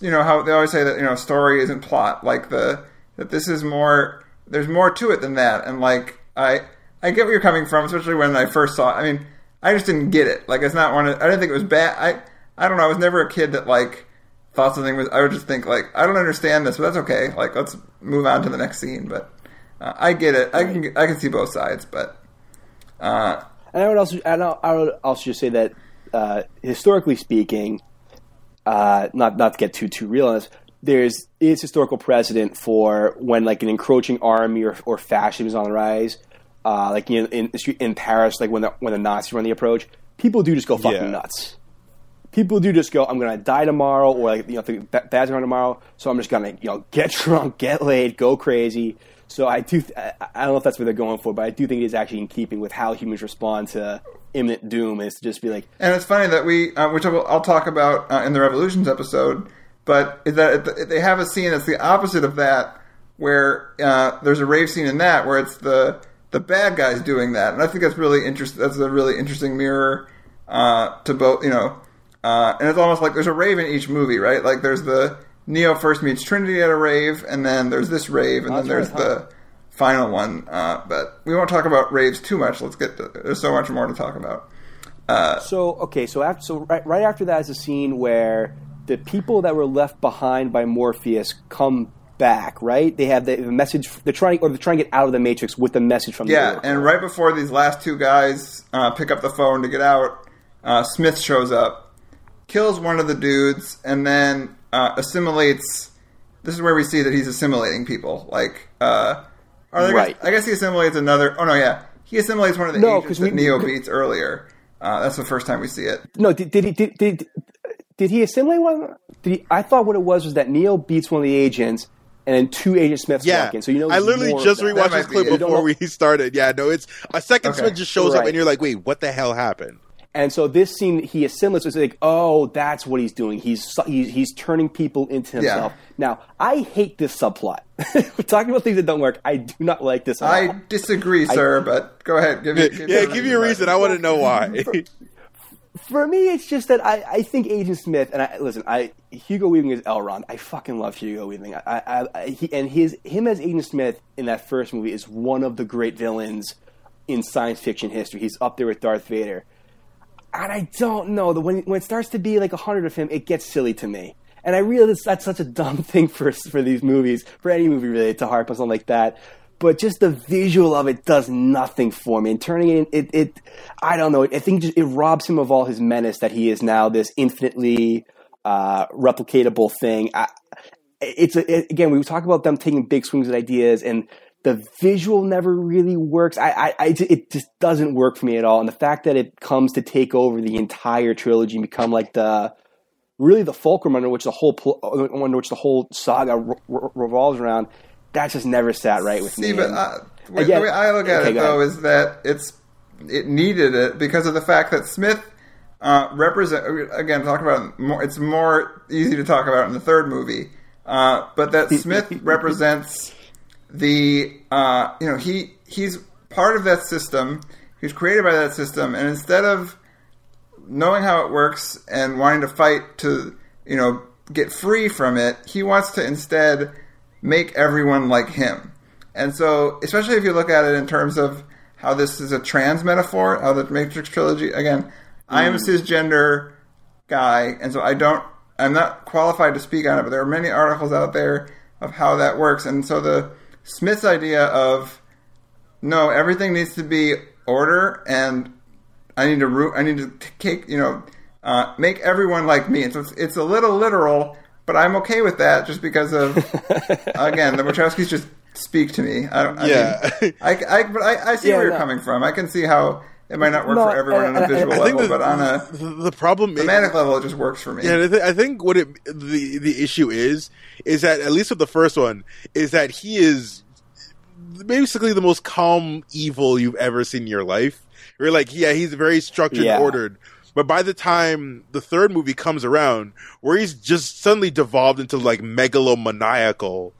you know how they always say that you know story isn't plot. Like the that this is more there's more to it than that. And like I I get where you're coming from, especially when I first saw. it. I mean, I just didn't get it. Like it's not one. Of, I didn't think it was bad. I I don't know. I was never a kid that like thought something was. I would just think like I don't understand this, but that's okay. Like let's move on to the next scene. But uh, I get it. I can I can see both sides, but. Uh, And I would also, and I I would also just say that uh, historically speaking, uh, not not to get too too real on this, there's is historical precedent for when like an encroaching army or, or fascism is on the rise, uh, like in in, in Paris, like when the when the Nazis were on the approach, people do just go fucking Yeah. nuts. People do just go, I'm gonna die tomorrow, or like you know, think ba- bad's around tomorrow, so I'm just gonna you know get drunk, get laid, go crazy. So I do, I, I don't know if that's what they're going for, but I do think it is actually in keeping with how humans respond to imminent doom, is to just be like, And it's funny that we, uh, which will, I'll talk about uh, in the Revolutions episode, but that they have a scene that's the opposite of that, where uh, there's a rave scene in that where it's the the bad guys doing that, and I think that's really interesting. That's a really interesting mirror uh, to both, you know, uh, and it's almost like there's a rave in each movie, right? Like there's the Neo first meets Trinity at a rave, and then there's this rave, and then there's right, huh? the final one. Uh, but we won't talk about raves too much. Let's get to, there's so much more to talk about. So okay, so after so right, right after that is a scene where the people that were left behind by Morpheus come back. Right? They have the, the message. They're trying or they're trying to get out of the Matrix with the message from the Yeah, Oracle. and right before these last two guys uh, pick up the phone to get out, uh, Smith shows up, kills one of the dudes, and then uh, assimilates. This is where we see that he's assimilating people. Like, uh, or I guess, Right. I guess he assimilates another. Oh no, yeah, he assimilates one of the No, agents 'cause that we- Neo beats earlier. Uh, that's the first time we see it. no, did, did he did, did did he assimilate one? Did he, I thought what it was was that Neo beats one of the agents, and then two Agent Smiths yeah, walk in. So you know, I literally just rewatched That this clip be it. You don't before we started. Yeah, no, it's a second Okay. Smith just shows up and you're like, wait, what the hell happened? And so this scene, he assimilates. It's like, oh, that's what he's doing. He's he's, he's turning people into himself. Now, I hate this subplot. We're talking about things that don't work. I do not like this. At all. I disagree, sir, but go ahead. Give me, yeah, give me a reason. I want to know why. For me, it's just that I, I think Agent Smith and I listen. I Hugo Weaving is Elrond. I fucking love Hugo Weaving. I, I, I he, and his him as Agent Smith in that first movie is one of the great villains in science fiction history. He's up there with Darth Vader. And I don't know the when when it starts to be like a hundred of him, it gets silly to me. And I realize that's such a dumb thing for for these movies, for any movie really, to harp on something like that. But just the visual of it does nothing for me. And turning it, it, it, I don't know. I think just, it robs him of all his menace that he is now this infinitely uh, replicatable thing. I, it's a, it, again we talk about them taking big swings at ideas and the visual never really works. I, I, I, it just doesn't work for me at all. And the fact that it comes to take over the entire trilogy and become like the really the fulcrum under which the whole pl- under which the whole saga re- re- revolves around, that just never sat right with See, me. but uh, the way I look at okay, it though is that it's it needed it because of the fact that Smith uh, represent again talk about it more. It's more easy to talk about in the third movie, uh, but that Smith represents the uh, you know he he's part of that system. He's created by that system, and instead of knowing how it works and wanting to fight to you know get free from it, he wants to instead make everyone like him. And so, especially if you look at it in terms of how this is a trans metaphor, how the Matrix trilogy again, I am a cisgender guy, and so I don't, I'm not qualified to speak on it, but there are many articles out there of how that works. And so the Smith's idea of no, everything needs to be order, and I need to root, I need to take, you know, uh, make everyone like me. And so it's, it's a little literal, but I'm okay with that just because of again the Wachowskis just speak to me. I, don't- I Yeah. mean, I, I, but I, I see Yeah, where you're no. coming from. I can see how it might not work No, for everyone and- on a visual and I think level, the, but on a the, the problem thematic level, it just works for me. Yeah, I, th- I think what it the the issue is is that at least with the first one is that he is basically the most calm evil you've ever seen in your life. You're like, yeah, he's very structured Yeah. and ordered. But by the time the third movie comes around, where he's just suddenly devolved into like megalomaniacal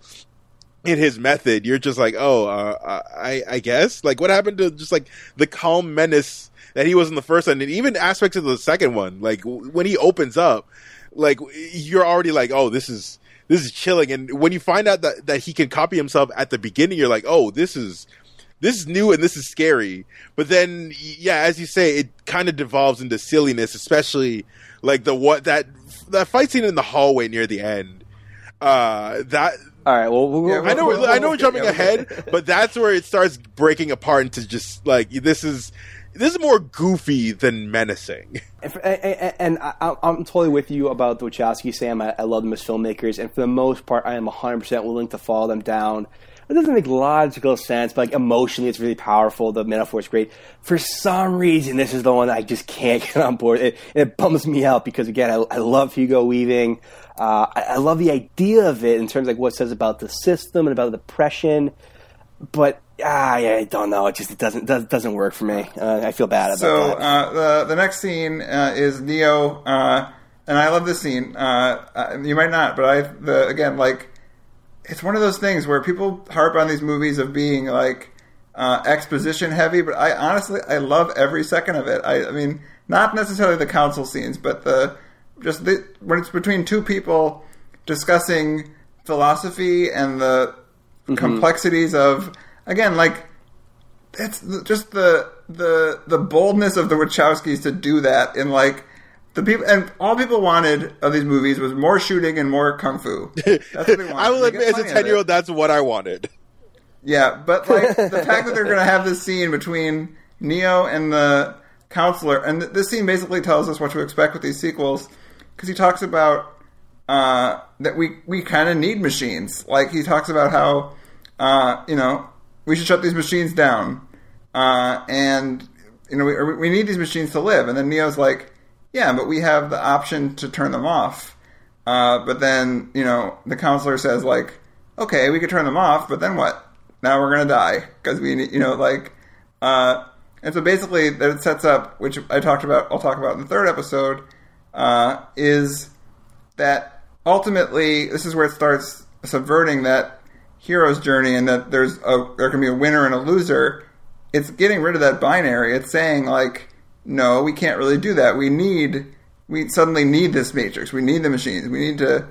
in his method, you're just like, oh, uh, I, I guess. Like, what happened to just like the calm menace that he was in the first one, and even aspects of the second one? Like when he opens up, like you're already like, oh, this is this is chilling. And when you find out that that he can copy himself at the beginning, you're like, oh, this is this is new and this is scary. But then, yeah, as you say, it kind of devolves into silliness, especially like the what that that fight scene in the hallway near the end. Uh, that all right, well, we'll, Yeah, I know, Well, well, I know, we're jumping yeah, ahead, but that's where it starts breaking apart into just like this is this is more goofy than menacing. And, for- and, and- and I, I'm totally with you about the Wachowski, Sam. I, I love them as filmmakers, and for the most part, I am 100% willing to follow them down. It doesn't make logical sense, but like emotionally, it's really powerful. The metaphor is great. For some reason, this is the one that I just can't get on board. It, it bums me out because again, I, I love Hugo Weaving. Uh, I, I love the idea of it in terms of like what it says about the system and about the depression. But ah, yeah, I don't know. It just it doesn't does, doesn't work for me. Uh, I feel bad about it. So that. uh, the the next scene uh, is Neo, uh, and I love this scene. Uh, uh, you might not, but I the again like it's one of those things where people harp on these movies of being like uh, exposition heavy, but I honestly I love every second of it. I, I mean, not necessarily the council scenes, but the just the, when it's between two people discussing philosophy and the mm-hmm. complexities of again like it's just the the the boldness of the Wachowskis to do that in like the people and all people wanted of these movies was more shooting and more kung fu. That's what. I will admit, as a ten year old, that's what I wanted. Yeah, but like the fact that they're going to have this scene between Neo and the counselor, and th- this scene basically tells us what to expect with these sequels, because he talks about uh, that we we kind of need machines. Like he talks about how uh, you know we should shut these machines down, uh, and you know we, we need these machines to live. And then Neo's like, yeah, but we have the option to turn them off. Uh, but then you know the counselor says like, okay, we could turn them off, but then what? Now we're gonna die because we need you know like. Uh, and so basically, that it sets up, which I talked about, I'll talk about in the third episode, uh, is that ultimately this is where it starts subverting that hero's journey, and that there's a there can be a winner and a loser. It's getting rid of that binary. It's saying like, no, we can't really do that. We need we suddenly need this matrix. We need the machines. We need to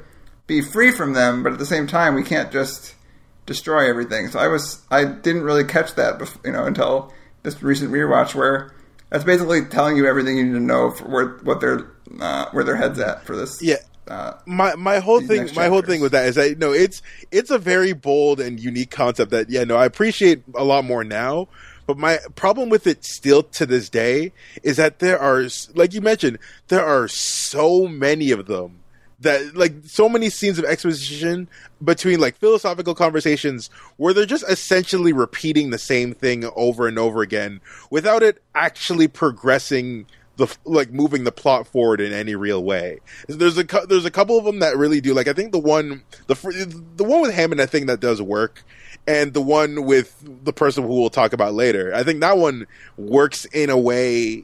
be free from them, but at the same time, we can't just destroy everything. So I was I didn't really catch that, bef- you know, until this recent rewatch where that's basically telling you everything you need to know for where what their uh, where their heads at for this. Yeah. Uh, my my whole thing my whole thing with that is that no it's it's a very bold and unique concept that yeah no I appreciate a lot more now but my problem with it still to this day is that there are like you mentioned there are so many of them that like so many scenes of exposition between like philosophical conversations where they're just essentially repeating the same thing over and over again without it actually progressing the like moving the plot forward in any real way. There's a there's a couple of them that really do. Like I think the one the the one with Hamann I think that does work, and the one with the person who we'll talk about later. I think that one works in a way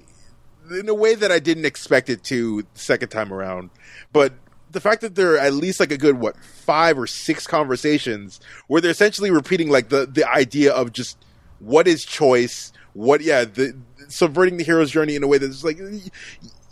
in a way that I didn't expect it to the second time around. But the fact that there are at least like a good what five or six conversations where they're essentially repeating like the the idea of just what is choice, what yeah the subverting the hero's journey in a way that's like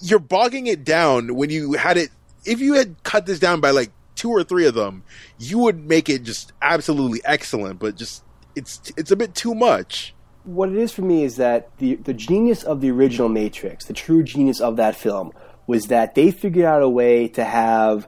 you're bogging it down when you had it. If you had cut this down by like two or three of them, you would make it just absolutely excellent. But just it's it's a bit too much. What it is for me is that the the genius of the original Matrix, the true genius of that film, was that they figured out a way to have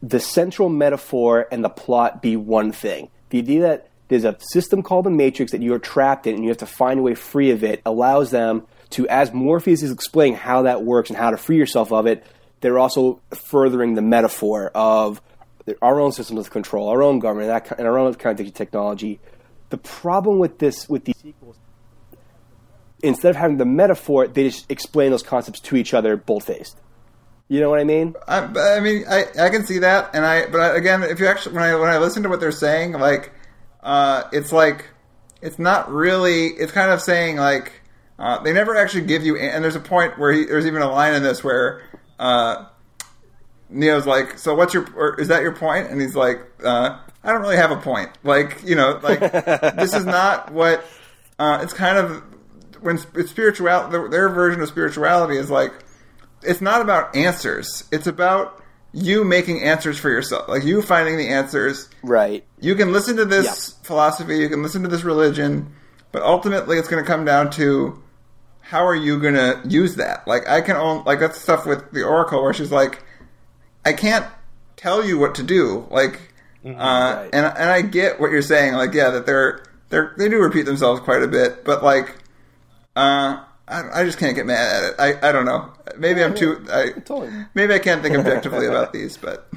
the central metaphor and the plot be one thing. The idea that there's a system called the Matrix that you're trapped in and you have to find a way free of it allows them to, as Morpheus is explaining how that works and how to free yourself of it, they're also furthering the metaphor of our own systems of control, our own government, that, and our own kind of technology. The problem with this, with these sequels, instead of having the metaphor, they just explain those concepts to each other bold faced. You know what I mean? I, I mean, I, I can see that, and I. But again, if you actually when I when I listen to what they're saying, like, uh, it's like it's not really. It's kind of saying like uh, they never actually give you. And there's a point where he, there's even a line in this where uh, Neo's like, "So what's your? Or is that your point?" And he's like, uh, "I don't really have a point. Like, you know, like this is not what. Uh, it's kind of when it's spirituality. Their version of spirituality is like." It's not about answers. It's about you making answers for yourself. Like you finding the answers. Right. You can listen to this philosophy, you can listen to this religion, but ultimately it's going to come down to how are you going to use that? Like I can own like that's stuff with the oracle where she's like I can't tell you what to do. Like mm-hmm, uh, right. and and I get what you're saying like yeah that they're they're they do repeat themselves quite a bit, but like uh I, I just can't get mad at it. I, I don't know. Maybe I'm too. I, totally. Maybe I can't think objectively about these, but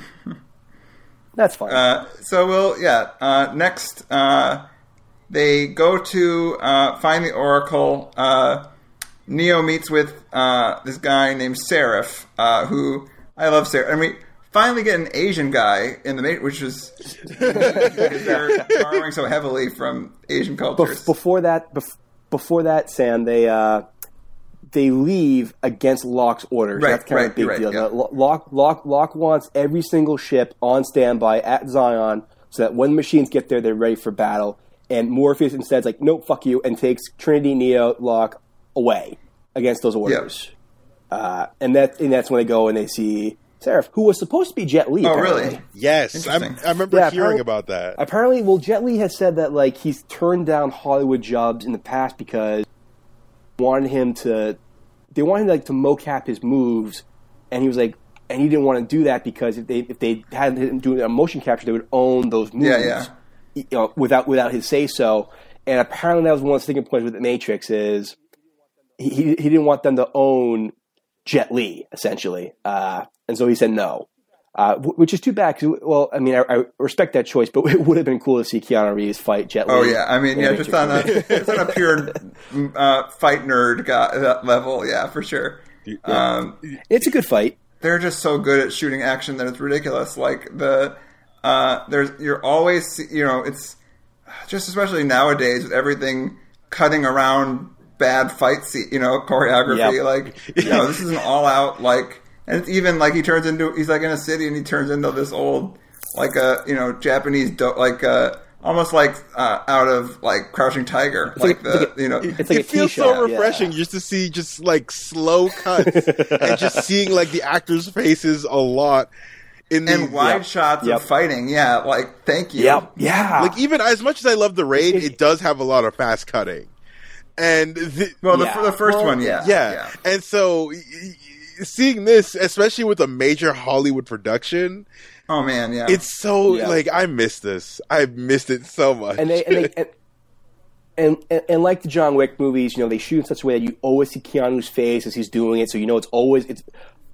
that's fine. Uh, so we'll yeah. Uh, next, uh, they go to uh, find the Oracle. Uh, Neo meets with uh, this guy named Seraph, who I love. Seraph. I mean, finally get an Asian guy in the mate, which is because they're borrowing so heavily from Asian cultures. Before that, before that, Sam, they they leave against Locke's orders. Right, That's kind right, of a big right, deal. yeah. Locke, Locke, Locke wants every single ship on standby at Zion so that when the machines get there, they're ready for battle. And Morpheus instead is like, nope, fuck you, and takes Trinity, Neo, Locke away against those orders. Uh, and that and that's when they go and they see Seraph, who was supposed to be Jet Li. Oh, apparently. really? Yes, I'm, I remember Yeah, hearing about that. Apparently, well, Jet Li has said that like he's turned down Hollywood jobs in the past because they wanted him to, they wanted him like to mocap his moves, and he was like, and he didn't want to do that because if they if they had him doing a motion capture, they would own those moves, Yeah, yeah. you know, without without his say so. And apparently, that was one of the sticking points with the Matrix is he he, he didn't want them to own Jet Li essentially, uh, and so he said no. Uh, which is too bad because, well, I mean, I, I respect that choice, but it would have been cool to see Keanu Reeves fight Jet Li. Oh yeah, I mean, yeah, just on a just on a pure uh, fight nerd guy, that level, yeah, for sure. Um, It's a good fight. they're just so good at shooting action that it's ridiculous. Like the uh, there's you're always you know it's just especially nowadays with everything cutting around bad fight scene, you know choreography. Yep. Like you know this is an all out like, and it's even like he turns into he's like in a city and he turns into this old like a you know Japanese do- like uh almost like uh, out of like Crouching Tiger, like, like- the like a- you know It's like it a feels tea so refreshing yeah. just to see just like slow cuts and just seeing like the actors' faces a lot in the and wide Yep. shots Yep. of fighting. Yeah, like thank you. Yep. Yeah. like even as much as I love the raid, It- it does have a lot of fast cutting, and the, Well, Yeah. the, the first Well, one, yeah, yeah. and so y- y- seeing this, especially with a major Hollywood production, Oh man, yeah. it's so Yeah. like I miss this. I missed it so much. and they and they and, and, and, and like the John Wick movies, you know, they shoot in such a way that you always see Keanu's face as he's doing it, so you know it's always it's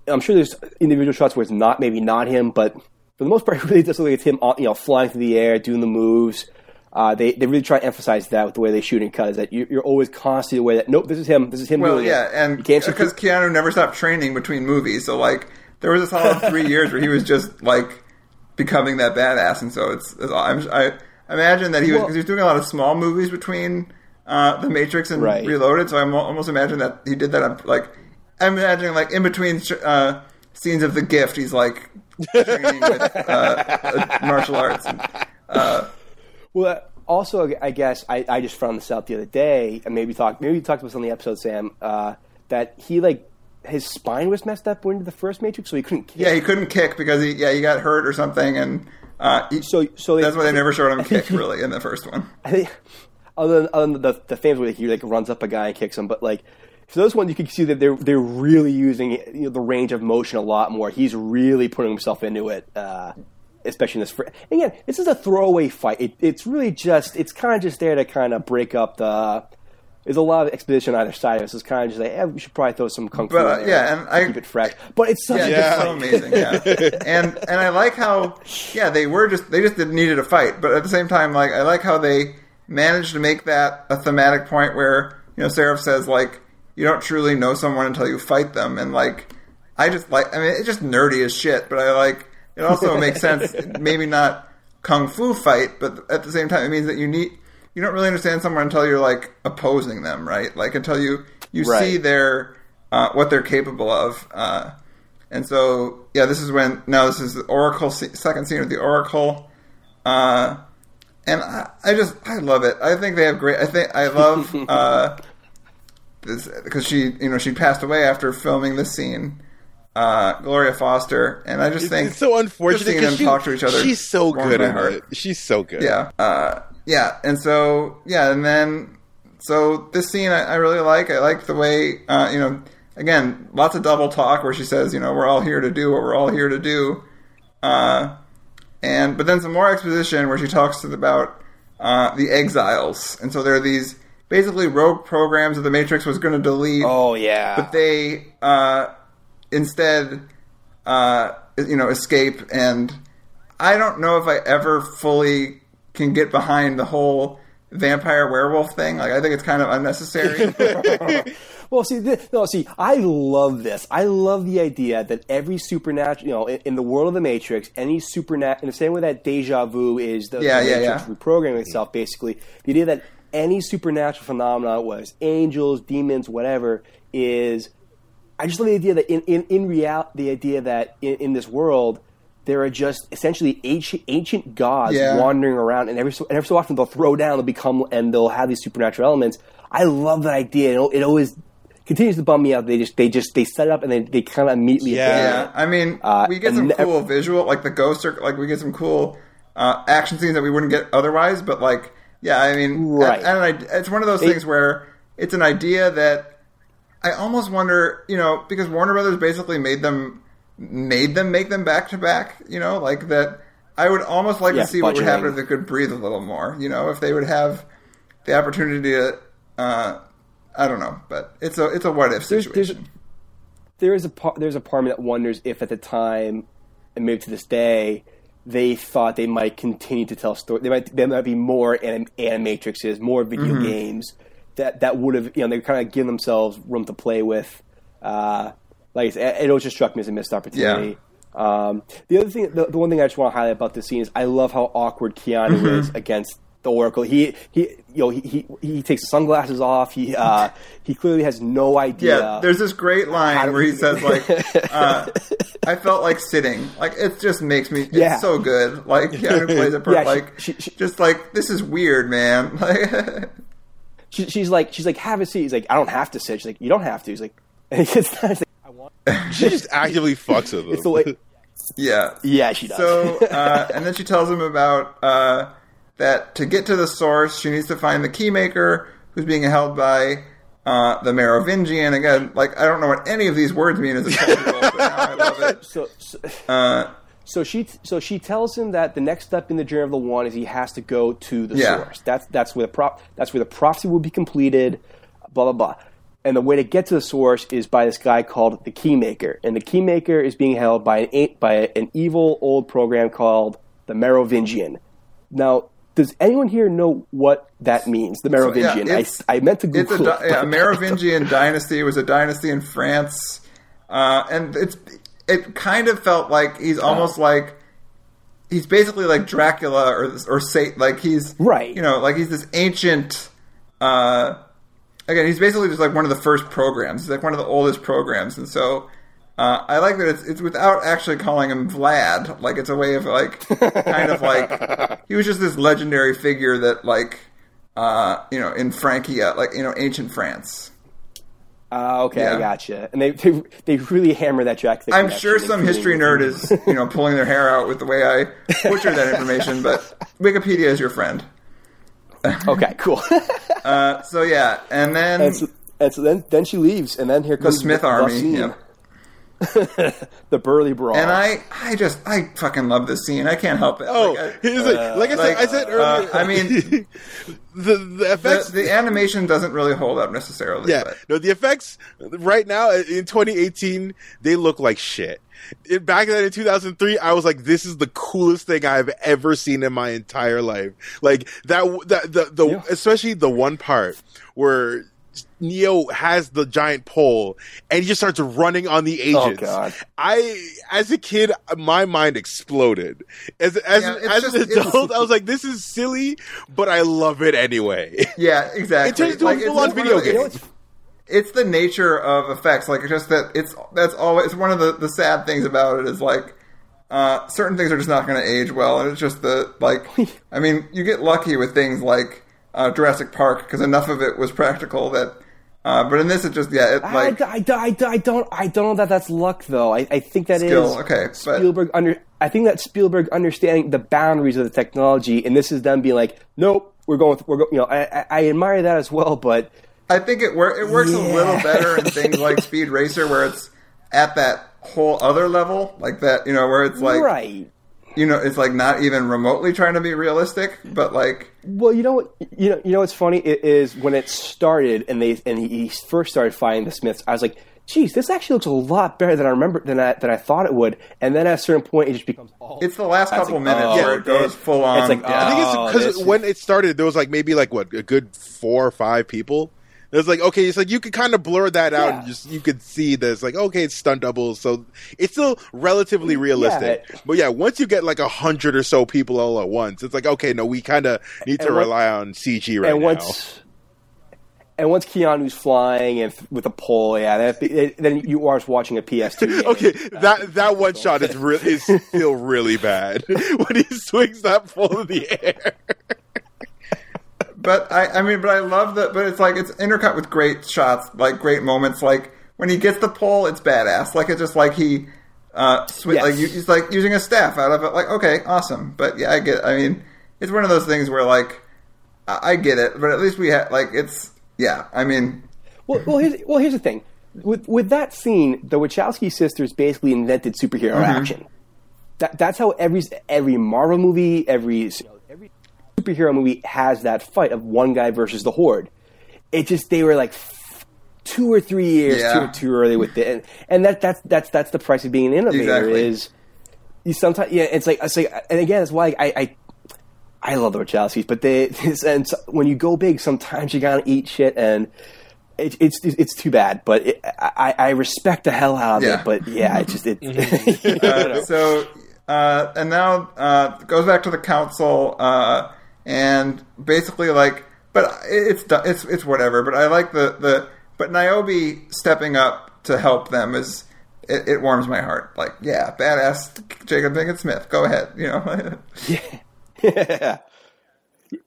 I'm sure there's individual shots where it's not maybe not him, but for the most part, it really does look like it's him. Uh, you know, flying through the air, doing the moves. Uh, they they really try to emphasize that with the way they shoot and cut is that you're, you're always constantly aware that nope, this is him. This is him. Well, yeah, it. and You because Keanu never stopped training between movies, so like there was a solid three years where he was just like becoming that badass, and so it's, it's I'm, I imagine that he was Well- because he was doing a lot of small movies between uh, the Matrix and Right. Reloaded, so I'm almost imagine that he did that on like I'm imagining like in between uh, scenes of The Gift, he's like training with uh, uh, martial arts. And, uh, Well, also, I guess I, I just found this out the other day, and maybe talk maybe you talked about this on the episode, Sam, uh, that he like his spine was messed up when he the first Matrix, so he couldn't. Kick. yeah, he couldn't kick because he yeah he got hurt or something, and uh, he, So so that's why they never showed him kick really in the first one. I think other than, other than the the fans where he like runs up a guy and kicks him, but like for those ones you can see that they're they're really using you know, the range of motion a lot more. He's really putting himself into it. Uh, Especially in this, fr- again, this is a throwaway fight. It, it's really just, it's kind of just there to kind of break up the. There's a lot of exposition on either side of us. It's kind of just like, eh, we should probably throw some kung fu But, uh, in there yeah, and I- keep it fresh. But it's such Yeah, a Yeah. so amazing. Yeah, and and I like how yeah they were just they just didn't needed a fight, but at the same time like I like how they managed to make that a thematic point where you know Seraph says like you don't truly know someone until you fight them, and like I just like I mean it's just nerdy as shit, but I like it also makes sense. Maybe not kung fu fight, but at the same time it means that you need you don't really understand someone until you're like opposing them, right? Like until you you Right. see their uh, what they're capable of. Uh, and so, yeah, this is when now this is the Oracle second scene of the Oracle, uh, and I, I just I love it. I think they have great. I think I love uh, this because she you know she passed away after filming this scene, uh, Gloria Foster, and I just think it's so unfortunate just seeing because them she, talk to each other. she's so good at in it. She's so good. Yeah, uh, yeah, and so yeah, and then so this scene I, I really like. I like the way uh, you know. Again, lots of double talk where she says, you know, we're all here to do what we're all here to do, uh, and but then some more exposition where she talks about uh, the exiles, and so there are these basically rogue programs that the Matrix was going to delete Oh yeah, but they uh, instead uh, you know escape and i don't know if i ever fully can get behind the whole vampire werewolf thing like i think it's kind of unnecessary Well, see, th- no, see, I love this. I love the idea that every supernatural, you know, in, in the world of the Matrix, any supernatural, in the same way that deja vu is the, Yeah, the yeah, Matrix yeah. reprogramming itself, basically, the idea that any supernatural phenomenon, was angels, demons, whatever, is. I just love the idea that in in, in real, the idea that in, in this world. There are just essentially ancient, ancient gods Yeah. wandering around, and every so, and every so often they'll throw down, they'll become, and they'll have these supernatural elements. I love that idea. It, it always continues to bum me out. They just they just they set it up and they, they kind of immediately Yeah. yeah i mean Uh, we get and some ne- cool visual like the ghosts are like we get some cool uh, action scenes that we wouldn't get otherwise but like yeah i mean Right. and, and I, it's one of those It- things where it's an idea that I almost wonder, you know, because Warner Brothers basically made them made them make them back to back, you know, like that. I would almost like Yeah, to see what would happen if they could breathe a little more, you know, if they would have the opportunity to. Uh, I don't know, but it's a it's a what if situation. there's- There is a par- there's a part of me that wonders if at the time, and maybe to this day, they thought they might continue to tell stories. There might there might be more anim- animatrixes, more video Mm-hmm. games that that would have you know they kind of given themselves room to play with. Uh, like I said, it always just struck me as a missed opportunity. Um, the other thing, the, the one thing I just want to highlight about this scene is I love how awkward Keanu Mm-hmm. is against the Oracle. He he you know he he, he takes sunglasses off. He uh, he clearly has no idea. Yeah, there's this great line where he says like, uh, "I felt like sitting." Like it just makes me. It's Yeah. so good. Like Keanu plays it per- Yeah, she- like she- she- just like this is weird, man. Like she, she's like she's like have a seat. He's like I don't have to sit. She's like you don't have to. He's like and he gets down, he's like, I want. She just actively fucks with him. It's the way. yeah, Yeah, she does. So uh, and then she tells him about uh, that to get to the source, she needs to find the keymaker who's being held by. Uh, the Merovingian again, like I don't know what any of these words mean as a twelve-year-old, but now I love it. so, so Uh, so she so she tells him that the next step in the journey of the one is he has to go to the Yeah. source. That's that's where the prop that's where the prophecy will be completed. Blah blah blah. and the way to get to the source is by this guy called the Keymaker, and the Keymaker is being held by an by an evil old program called the Merovingian. Now, does anyone here know what that means? The Merovingian. yeah, I, I meant to Google. It's a, di- yeah, Merovingian dynasty It was a dynasty in France, uh, and it's it kind of felt like he's almost like he's basically like Dracula or or Satan. Like he's Right. You know, like he's this ancient. Uh, again, he's basically just like one of the first programs. He's like one of the oldest programs, and so. Uh, I like that it's it's without actually calling him Vlad. Like it's a way of like kind of like he was just this legendary figure that like uh, you know in Francia, like you know ancient France. Ah, okay, Yeah. I gotcha. And they, they they really hammer that Jack. the I'm sure some history nerd is you know pulling their hair out with the way I butchered that information, but Wikipedia is your friend. Okay, cool. Uh, so yeah, and then and, so, and so then then she leaves, and then here comes the Smith the, Army, the. Yeah. the burly brawl. and I I just I fucking love this scene. I can't help it. Oh, Like, I- here's like, like I said, like, I said uh, earlier. I mean- the the effects. the, the animation doesn't really hold up necessarily. yeah, but- no, the effects right now in 2018 they look like shit. In, back then in 2003, I was like, "This is the coolest thing I've ever seen in my entire life." Like that, that the the Yeah. especially the one part where Neo has the giant pole and he just starts running on the agents. God. I, as a kid, my mind exploded. As as, Yeah, as just- an adult, I was like, "This is silly," but I love it anyway. yeah, exactly. It turns into a it's full-on video the- game. you know it's- it's the nature of effects. Like just that it's that's always one of the, the sad things about it is like uh, certain things are just not going to age well, and it's just the like. I mean, you get lucky with things like uh, Jurassic Park because enough of it was practical that. Uh, but in this, it just yeah, it like I, I, I, I don't I don't know that that's luck though. I, I think that is Skill, okay, but- Spielberg under. I think that Spielberg understanding the boundaries of the technology, and this is them being like, nope, we're going. With, we're going. You know, I, I, admire that as well, but I think it wor- it works a little better in things like Speed Racer where it's at that whole other level, like that you know where it's like right. you know it's like not even remotely trying to be realistic, but like Well, you know, what- you know, you know what's funny It is when it started and they and he, he first started fighting the Smiths. I was like, "Geez, this actually looks a lot better than I remember than I than I thought it would." And then at a certain point, it just becomes all. It's the last I couple like, minutes oh, where it oh, goes it- full on. it's like, yeah. I think Oh, it's because when it started, there was like maybe like what a good four or five people. There's like okay, it's like you could kind of blur that out Yeah. and just you could see there's like okay, it's stunt doubles, so it's still relatively realistic. Yeah. But yeah, once you get like a hundred or so people all at once, it's like okay, no, we kind of need to And what- rely on CG right and now. once and once Keanu's flying and th- with a pole, yeah, that, it, then you are watching a PS2. game. Okay, that that one shot is real is still really bad when he swings that pole in the air. But I, I mean, but I love that. But it's like it's intercut with great shots, like great moments. Like when he gets the pole, it's badass. Like it's just like he, uh, sw- Yes. like he's like using a staff out of it. Like okay, awesome. But yeah, I get. I mean, it's one of those things where like I, I get it, but at least we have like it's yeah. I mean, Well, well, here's, well, here's the thing. With with that scene, the Wachowski sisters basically invented superhero Mm-hmm. action. That that's how every every Marvel movie, every every superhero movie has that fight of one guy versus the horde. It just they were like f- two or three years Yeah. too too early with it, and, and that that's that's that's the price of being an innovator. Exactly. Is you sometimes yeah, it's like it's like, and again, it's why I. I I love the Wachowskis, but they and so- when you go big, sometimes you gotta eat shit, and it, it's it's too bad. But it, I, I respect the hell out of Yeah. it. But yeah, it just it. uh, so uh, and now uh, goes back to the council uh, and basically like but it's it's it's whatever but i like the the but niobe stepping up to help them is it, it warms my heart like yeah badass Jada Pinkett smith go ahead you know yeah. yeah.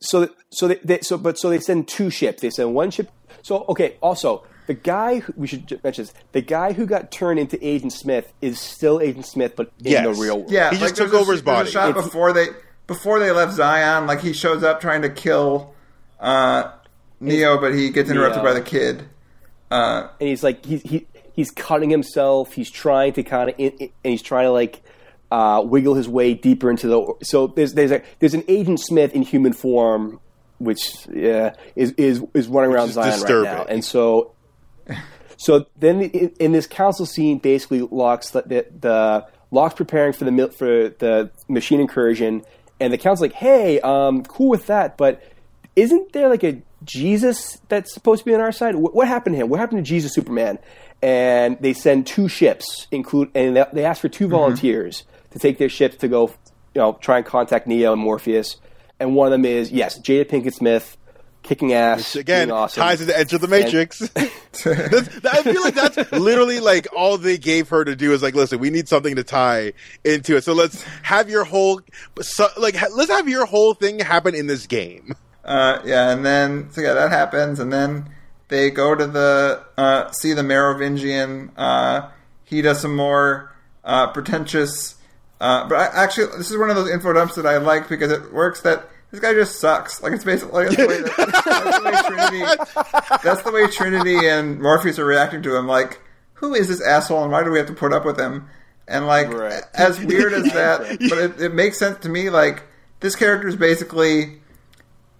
So so they, they so but so they send two ships. They send one ship. So okay. Also, the guy who, we should mention this, the guy who got turned into Agent Smith is still Agent Smith, but in Yes. the real world. yeah He just there's took a- over his there's body. a shot It's- before they before they left zion like he shows up trying to kill uh, neo but he gets interrupted Neo. by the kid uh, and he's like he's he, he's cutting himself. He's trying to kind of and he's trying to like uh, wiggle his way deeper into the. So there's there's a there's an Agent Smith in human form, which yeah is is is running around is Zion disturbing. right now, and so So then, in, in this council scene, basically Locke's the, the, the Locke's preparing for the for the machine incursion, and the council's like, "Hey, um, cool with that, but isn't there like a Jesus that's supposed to be on our side? What, what happened to him? What happened to Jesus Superman?" And they send two ships, include, and they, ask for 2 volunteers to take their ships to go, you know, try and contact Neo and Morpheus. And one of them is yes, Jada Pinkett Smith, kicking ass, Again, doing awesome. ties into of the Matrix. That's- I feel like that's literally like all they gave her to do is like, listen, we need something to tie into it. So let's have your whole, so, like, ha- let's have your whole thing happen in this game. Uh, yeah, and then so yeah, that happens, and then they go to the uh, see the Merovingian. Uh, he does some more uh, pretentious. Uh, but I, actually, this is one of those info dumps that I like because it works. That this guy just sucks. Like it's basically like, that's, the way that, that's the way Trinity. That's the way Trinity and Morpheus are reacting to him. Like, who is this asshole, and why do we have to put up with him? And like, Right. as weird as that, but it, it makes sense to me. Like, this character is basically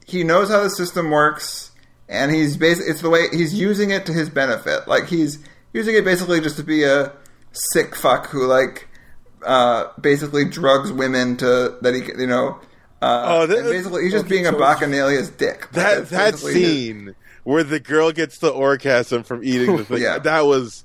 he knows how the system works and he's basically it's the way he's using it to his benefit like he's using it basically just to be a sick fuck who like uh basically drugs women to that he you know uh Oh, that- basically he's just okay, being a bacchanalia's dick That that basically his- scene where the girl gets the orgasm from eating the thing. Yeah. That was.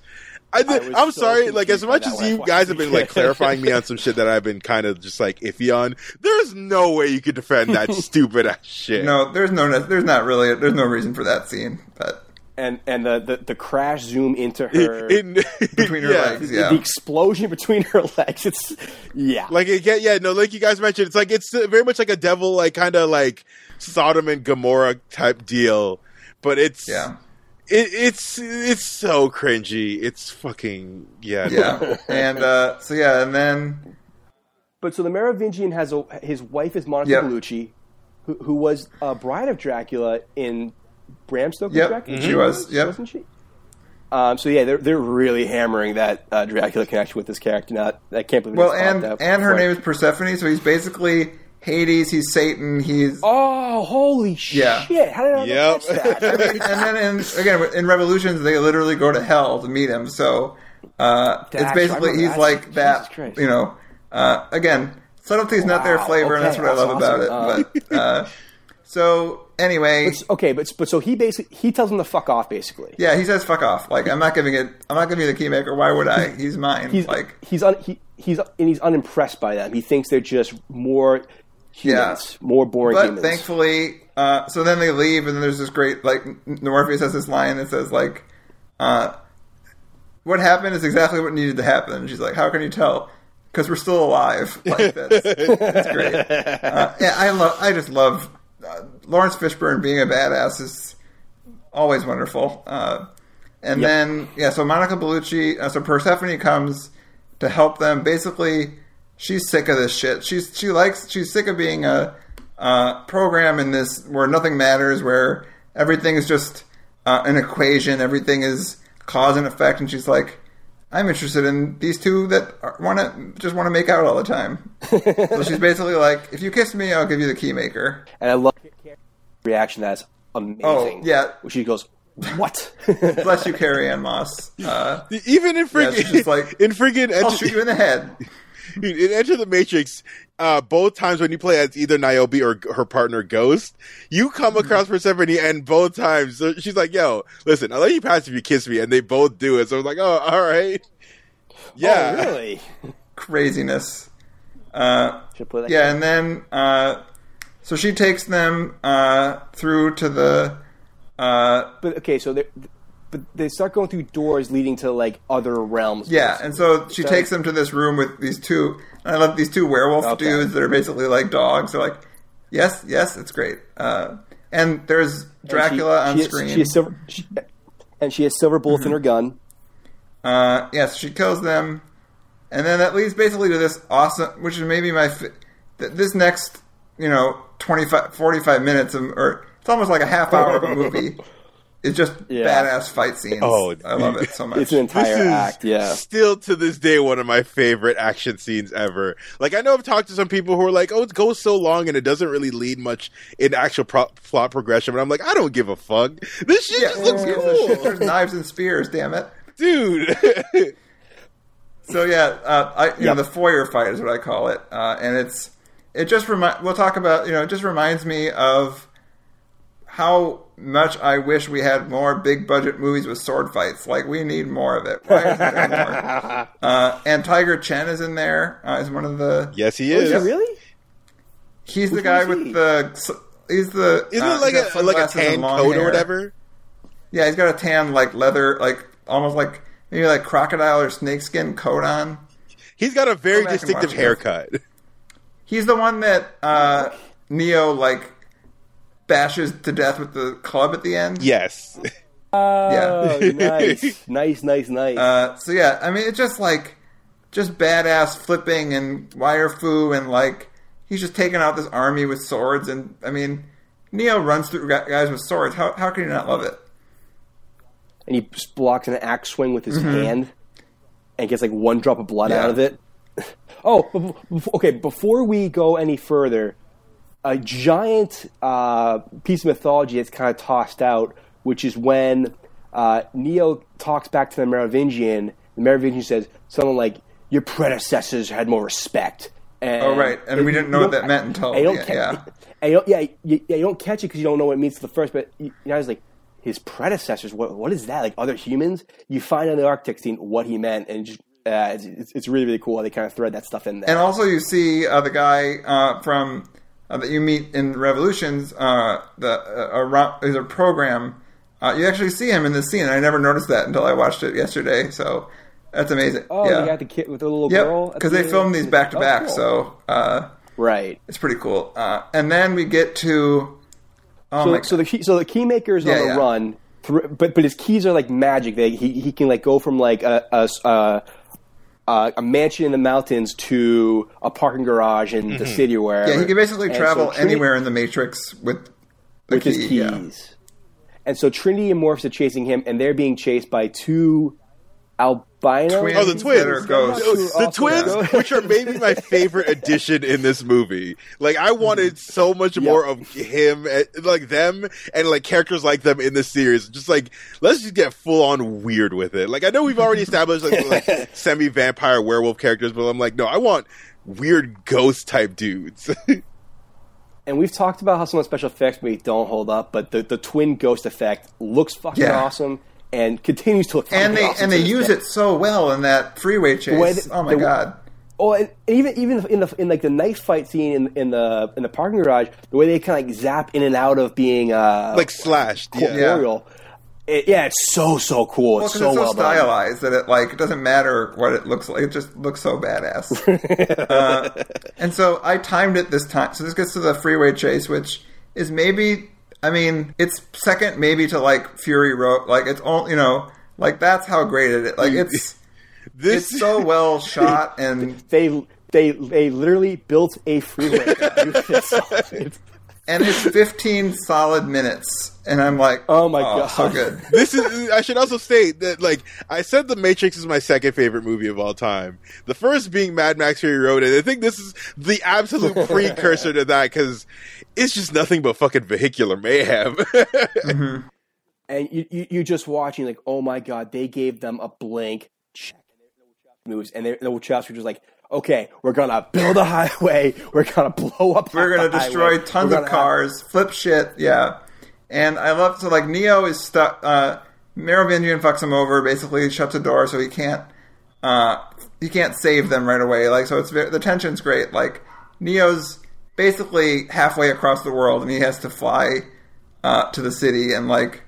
I, was I'm so sorry. Like as much as you guys it. have been like clarifying me on some shit that I've been kind of just like iffy on, there's no way you could defend that stupid ass shit. no there's no there's not really there's no reason for that scene but and and the, the, the crash zoom into her In- between her yeah. legs the, yeah the explosion between her legs it's yeah Like again, yeah, no, like you guys mentioned, it's like it's very much like a devil, like kind of like Sodom and Gomorrah type deal, but it's yeah it, it's it's so cringy. It's fucking yeah, no. yeah and uh so yeah and then but so the Merovingian has a his wife is Monica Yep. Bellucci who, who was a bride of Dracula in Bram Stoker's Yep, Dracula she was, yep. wasn't she um, so yeah, they're they're really hammering that uh, Dracula connection with this character. Not I can't believe. well it's popped and out and her name is Persephone so he's basically Hades he's Satan he's Oh, holy Yeah. shit! How did I not Yep. catch that? and then in, again in Revolutions they literally go to hell to meet him. So uh, it's basically he's that. like Jesus that. Christ. You know, uh, again subtlety's not their Wow, flavor, and that's okay, what I that's love about awesome. it. But uh, so anyway, It's- okay, but but so he basically he tells him to fuck off. Basically, yeah, he says fuck off. Like I'm not giving it. I'm not giving you the keymaker. Why would I? He's mine. he's like he's un, he, he's and he's unimpressed by them. He thinks they're just more humans, more boring But humans. thankfully, uh, so then they leave, and then there's this great like Morpheus has this line that says like, uh, "What happened is exactly what needed to happen." And she's like, "How can you tell?" Because we're still alive. Like that's, that's great. Uh, yeah, I love. I just love uh, Laurence Fishburne being a badass is always wonderful. Uh, and Yep. then yeah, so Monica Bellucci, uh, so Persephone comes to help them. Basically, she's sick of this shit. She's she likes she's sick of being a uh, program in this where nothing matters, where everything is just uh, an equation, everything is cause and effect, and she's like. I'm interested in these two that want to just want to make out all the time. so she's basically like, if you kiss me, I'll give you the key maker. and I love reaction. That's amazing. Oh, yeah. where she goes, "What?" Bless you, Carrie-Anne Moss. Uh, Even in Yeah, freaking she's like, in freaking I'll Enter, shoot you in the head. Dude, in Enter the Matrix, uh, both times when you play as either Niobe or her partner Ghost, you come Mm-hmm. across Persephone, and both times she's like, "Yo, listen, I'll let you pass if you kiss me," and they both do it. So I was like, "Oh, all right, yeah, oh, really? Craziness. Uh, Should play that yeah, and then uh, so she takes them uh, through to the. Uh, But okay, so they but they start going through doors leading to like other realms. yeah, and so she takes them to this room with these two. I love these two werewolf Okay. dudes that are basically like dogs. They're like, yes, yes, it's great. Uh, and there's And she- Dracula on she has- screen. She has silver, she, and she has silver bullets in her gun. Uh, yes, she kills them, and then that leads basically to this awesome, which is maybe my fi- th- this next, you know, 25, 45 minutes of, or it's almost like a half hour of a movie. It's just Yeah. badass fight scenes. Oh, I love it so much. It's an entire this is act. Yeah. still to this day one of my favorite action scenes ever. Like I know I've talked to some people who are like, "Oh, it goes so long and it doesn't really lead much in actual pro- plot progression." But I'm like, I don't give a fuck. This shit yeah, just looks who shit? cool, There's knives and spears. Damn it. dude. So yeah, uh, I you know the foyer fight is what I call it, uh, and it's it just remind. We'll talk about you know it just reminds me of how much I wish we had more big budget movies with sword fights. Like we need more of it. Why isn't there more? Uh, and Tiger Chen is in there. Uh, is one of the yes, he Oh, is. is it really? he's the guy one is with the he's the Isn't uh, it like a like a tan coat hair. or whatever? Yeah, he's got a tan like leather like almost like maybe like crocodile or snakeskin coat on. He's got a very Go back and distinctive haircut. it. haircut. He's the one that uh, Neo like bashes to death with the club at the end. yes. Oh, nice, nice, nice, nice. Uh, so yeah, I mean, it's just like just badass flipping and wire fu and like he's just taking out this army with swords and I mean, Neo runs through guys with swords. How how can you not love it? and he blocks an axe swing with his Mm-hmm. hand and gets like one drop of blood Yeah. out of it. oh, okay. Before we go any further, a giant uh, piece of mythology that's kind of tossed out, which is when uh, Neo talks back to the Merovingian. The Merovingian says something like, "Your predecessors had more respect." And Oh, right. And we didn't know what that meant until- you don't yeah, ca- yeah. you don't, yeah, you, yeah, you don't catch it because you don't know what it means to the first. But you, you know, it's like his predecessors. What what is that? Like other humans? You find out in the architect scene what he meant, and just, uh, it's, it's, it's really really cool how they kind of thread that stuff in there. And also, you see uh, the guy uh, from uh, that you meet in Revolutions. Uh, the uh, around, is a program. Uh, you actually see him in this scene, I never noticed that until I watched it yesterday. So that's amazing. oh, yeah. they got the kid with the little girl. Yep, at because the they filmed these back to back, so uh, right. it's pretty cool. Uh, and then we get to oh so, so the key, so the key maker is Yeah, on the yeah. run, but but his keys are like magic. They, he he can like go from like a a, a, a a mansion in the mountains to a parking garage in the mm-hmm. city where yeah, he can basically And travel so Trinity- anywhere in the Matrix with the with key. his yeah. keys. And so Trinity and Morpheus are chasing him, and they're being chased by two albino. Twins Oh, the twins. that are ghosts. Oh, the twins, ghosts. which are maybe my favorite addition in this movie. Like, I wanted so much more of him, eh, like them, and like characters like them in the series. Just like, let's just get full on weird with it. Like, I know we've already established like, like semi vampire werewolf characters, but I'm like, no, I want weird ghost type dudes. And we've talked about how some of the special effects maybe don't hold up, but the, the twin ghost effect looks fucking Yeah. awesome and continues to look And fucking they awesome and they use day. it so well in that freeway chase. way that- oh my the- god! Oh, and even even in the in like the knife fight scene in in the in the parking garage, the way they kind of like zap in and out of being uh like slashed. Yeah. corporeal. It, yeah, it's so so cool. Well, it's 'cause so it's so well done. stylized that it like it doesn't matter what it looks like; it just looks so badass. uh, and so I timed it this time. So this gets to the freeway chase, which is maybe, I mean, it's second maybe to like Fury Road. Like it's all you know, like that's how great it is. Like it's This it's so well shot and They they they literally built a freeway. to do this. It's- and it's 15 solid minutes, and I'm like, Oh my oh, God. so good. this is I should also state that like I said the Matrix is my second favorite movie of all time. The first being Mad Max Fury Road and I think this is the absolute precursor to that cuz it's just nothing but fucking vehicular mayhem. Mm-hmm. and you, you you're just watching like, oh my god, they gave them a blank check moves, and they, the Wachowski were just like, okay, we're gonna build a highway, we're gonna blow up, We're gonna destroy highway, tons we're of cars, flip shit, yeah. And I love so like Neo is stuck. Uh, Merovingian fucks him over, basically shuts the door so he can't. Uh, he can't save them right away. Like so, it's very, the tension's great. Like Neo's basically halfway across the world, and he has to fly uh, to the city. And like,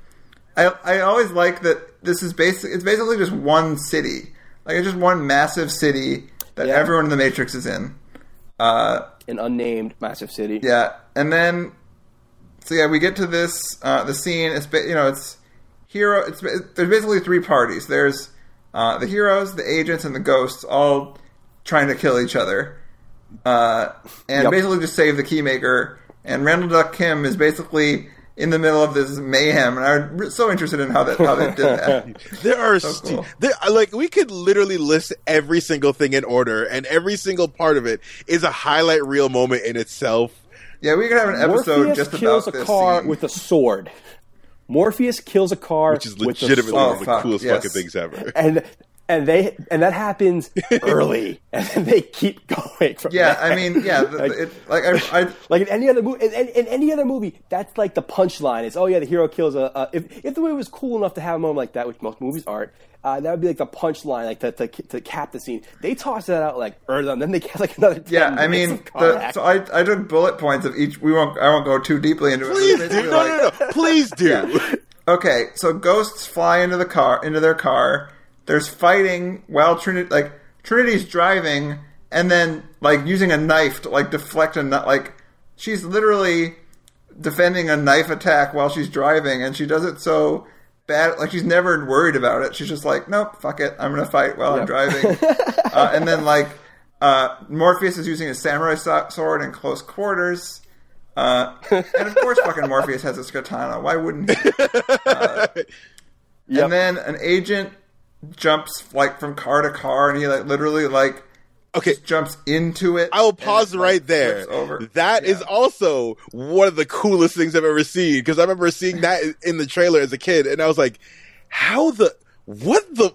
I I always like that this is basic. It's basically just one city. Like it's just one massive city that Yeah. everyone in the Matrix is in. Uh, an unnamed massive city. yeah, and then so yeah, we get to this uh, the scene. It's you know it's hero. It's there's basically three parties. There's uh, the heroes, the agents, and the ghosts, all trying to kill each other, uh, and Yep. basically just save the keymaker. And Randall Duk Kim is basically in the middle of this mayhem, and I'm so interested in how that how they did that. There are So st- cool. there like we could literally list every single thing in order, and every single part of it is a highlight reel moment in itself. Yeah, we could have an episode Morpheus just kills about a car scene. with a sword. Morpheus kills a car, Which is with a legitimately sword. one of the oh, fuck, coolest yes. fucking things ever. and and they and that happens early, and then they keep going. From yeah, there. I mean, yeah, the, Like- it, like I, I Like in any other movie, in, in, in any other movie, that's like the punchline is, oh yeah, the hero kills a. a if if the movie was cool enough to have a moment like that, which most movies aren't, uh, that would be like the punchline, like to, to, to cap the scene. They toss that out like early on, then they get like another. 10 Yeah, I mean, the, so I I took bullet points of each. We won't. I won't go too deeply into it. Please, It's No, like- no, no. Please do. Okay, so ghosts fly into the car into their car. There's fighting while Trinity like Trinity's driving, and then like using a knife to like deflect a like she's literally defending a knife attack while she's driving, and she does it so bad. Like she's never worried about it. She's just like, nope, fuck it, I'm gonna fight while I'm driving. uh, and then like uh, Morpheus is using a samurai so- sword in close quarters. Uh, and of course, fucking Morpheus has a katana. Why wouldn't he? Yep. And then an agent jumps like from car to car, and he like literally like Okay, jumps into it. I will pause it, like, right there. flips Over. That is Yeah. also one of the coolest things I've ever seen because I remember seeing that in the trailer as a kid, and I was like, "How the what the."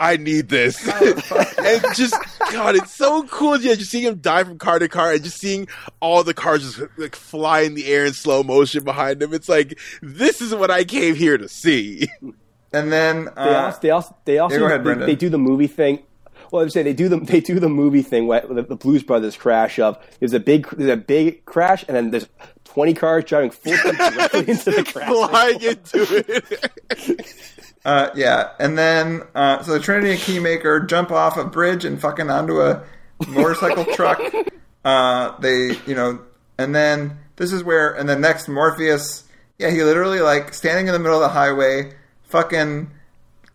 I need this, oh, and just God, it's so cool. Yeah, just seeing him die from car to car, and just seeing all the cars just like fly in the air in slow motion behind him. It's like this is what I came here to see. And then They uh, also, they also, they also go ahead, they, they do the movie thing. Well, I'm saying they do the they do the movie thing. Where the, the Blues Brothers crash of there's a big there's a big crash, and then there's 20 cars driving full directly into the crash. Flying into it. uh, yeah, and then uh, so the Trinity and Keymaker jump off a bridge and fucking onto a motorcycle truck. Uh, they, you know, and then this is where, and then next Morpheus, yeah, he literally like standing in the middle of the highway, fucking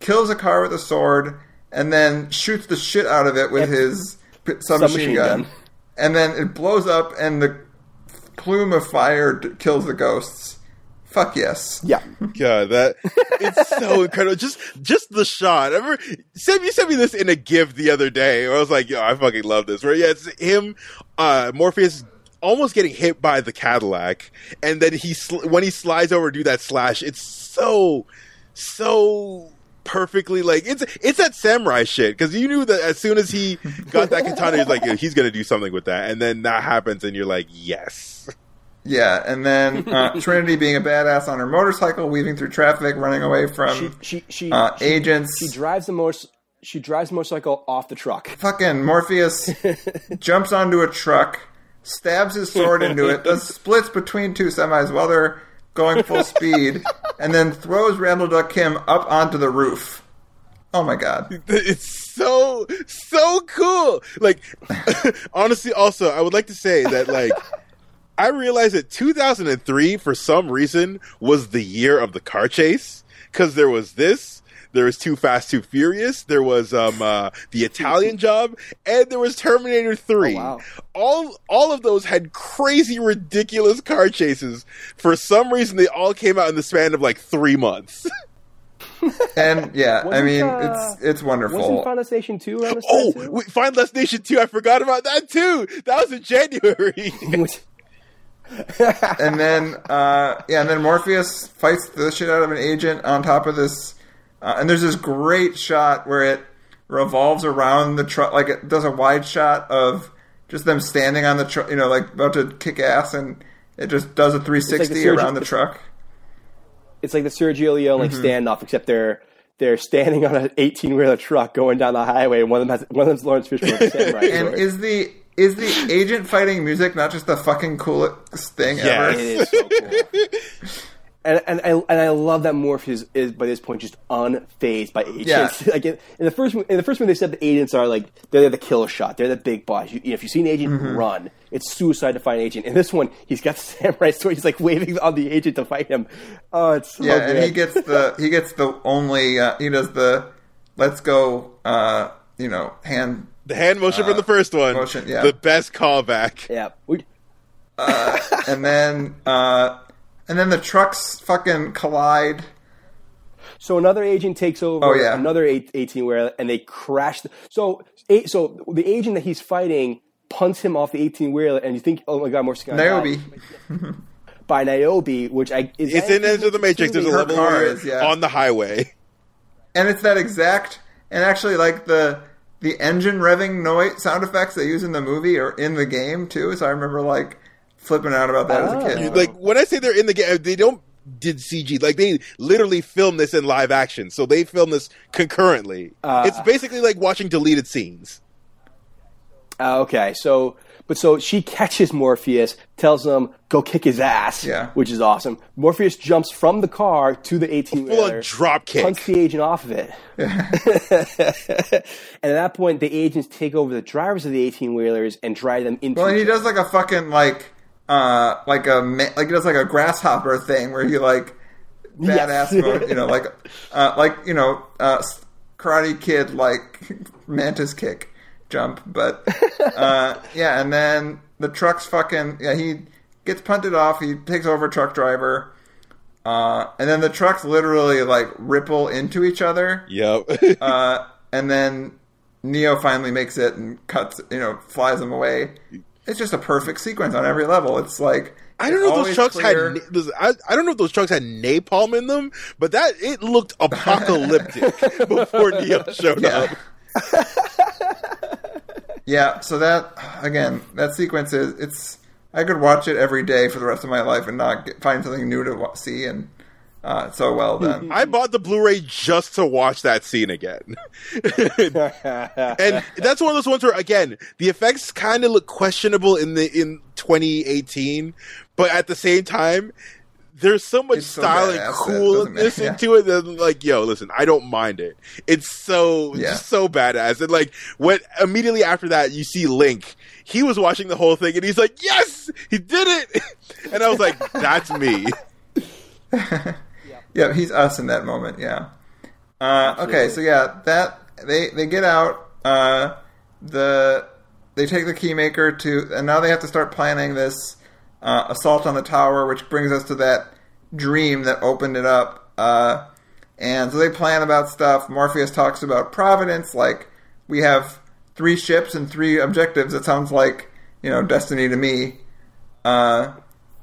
kills a car with a sword, and then shoots the shit out of it with Yep. his submachine Submachine gun. gun. and then it blows up, and the plume of fire d- kills the ghosts. Fuck yes. Yeah, God, that it's so incredible. Just just the shot. I remember Sam, you sent me this in a gift the other day. I was like, yo, I fucking love this. Where yeah, it's him, uh, Morpheus almost getting hit by the Cadillac, and then he sl- when he slides over to do that slash, it's so so perfectly like it's it's that samurai shit because you knew that as soon as he got that katana, he's like, he's gonna do something with that, and then that happens, and you're like, yes. Yeah, and then uh, Trinity being a badass on her motorcycle, weaving through traffic, running away from she she she, uh, she, agents. she drives the motor she drives the motorcycle off the truck. Fucking Morpheus jumps onto a truck, stabs his sword into it, does splits between two semis while they're going full speed, and then throws Randall Duk Kim up onto the roof. Oh my god. It's so so cool. Like honestly, also I would like to say that like I realized that 2003 for some reason was the year of the car chase because there was this. There was Too Fast, Too Furious. There was um, uh, the Italian Job, and there was Terminator Three. Oh, wow. All all of those had crazy, ridiculous car chases. For some reason, they all came out in the span of like three months. And yeah, I Wasn't, mean, uh, it's it's wonderful. Wasn't Final Station two around this Oh, time too? wait, Final Destination 2. I forgot about that too. That was in January. and then uh, yeah, and then Morpheus fights the shit out of an agent on top of this, uh, and there's this great shot where it revolves around the truck, like it does a wide shot of just them standing on the truck, you know, like about to kick ass, and it just does a 360 Sergio- around the truck. it's like the Sergio Leone like Mm-hmm. standoff, except they're they're standing on an eighteen wheeler truck going down the highway, and one of them has one of them's Laurence Fishburne with a samurai And sword. is the is the agent fighting music not just the fucking coolest thing Yes. ever? It is so cool. and and I and I love that Morpheus is by this point just unfazed by agents. Yeah. like in, in the first in the first one they said the agents are like they're the killer shot. They're the big boss. You, if you see an agent Mm-hmm. run, it's suicide to find an agent. In this one, he's got the samurai sword. He's like waving on the agent to fight him. Oh, it's so Yeah, good. and he gets the he gets the only uh, he does the let's go uh, you know hand the hand motion from the first one. motion, yeah. The best callback. yeah. We, and then uh, and then the trucks fucking collide. So another agent takes over Oh, yeah. another eight- 18 wheeler and they crash. The, so, eight, so the agent that he's fighting punts him off the 18 wheeler, and you think, oh my god, Morpheus is gonna. Niobe. by Niobe, which I is It's that- in Enter the Matrix. There's a Her level car where is, yeah. on the highway. and it's that exact and actually like the the engine revving noise sound effects they use in the movie are in the game too. So I remember like flipping out about that as a Oh. kid. You- Like when I say they're in the game, they don't did CG. Like they literally filmed this in live action, so they filmed this concurrently. Uh. it's basically like watching deleted scenes. Uh, okay, so but so she catches Morpheus, tells him go kick his ass, Yeah. which is awesome. Morpheus jumps from the car to the 18 Full wheeler, on drop kick. punts the agent off of it, and at that point, the agents take over the drivers of the 18 wheelers and drive them into. Well, and he does like a fucking like uh like a like he does like a grasshopper thing where he like badass Yes. mode, you know like uh like you know uh karate kid like mantis kick jump but uh yeah and then the truck's fucking yeah he gets punted off he takes over truck driver uh and then the trucks literally like ripple into each other Yep. uh, and then Neo finally makes it and cuts, you know, flies him away. It's just a perfect sequence on every level. It's like I don't know if those trucks clear. had. I, I don't know if those trucks had napalm in them, but that it looked apocalyptic before Neo showed Yeah. up. yeah. So that again, that sequence is it's. I could watch it every day for the rest of my life and not get, find something new to see, and uh, so well done. I bought the Blu-ray just to watch that scene again. and that's one of those ones where again the effects kind of look questionable in the in 2018 but at the same time there's so much It's style badass and coolness doesn't into it that like yo listen i don't mind it it's so Yeah. just so badass and like when immediately after that you see link he was watching the whole thing and he's like yes he did it and i was like that's me Yeah, he's us in that moment. Yeah. Uh, okay, so yeah, that they they get out. Uh, the they take the keymaker to, and now they have to start planning this uh, assault on the tower, which brings us to that dream that opened it up. Uh, and so they plan about stuff. Morpheus talks about Providence, like we have three ships and three objectives. It sounds like you know destiny to me. Uh,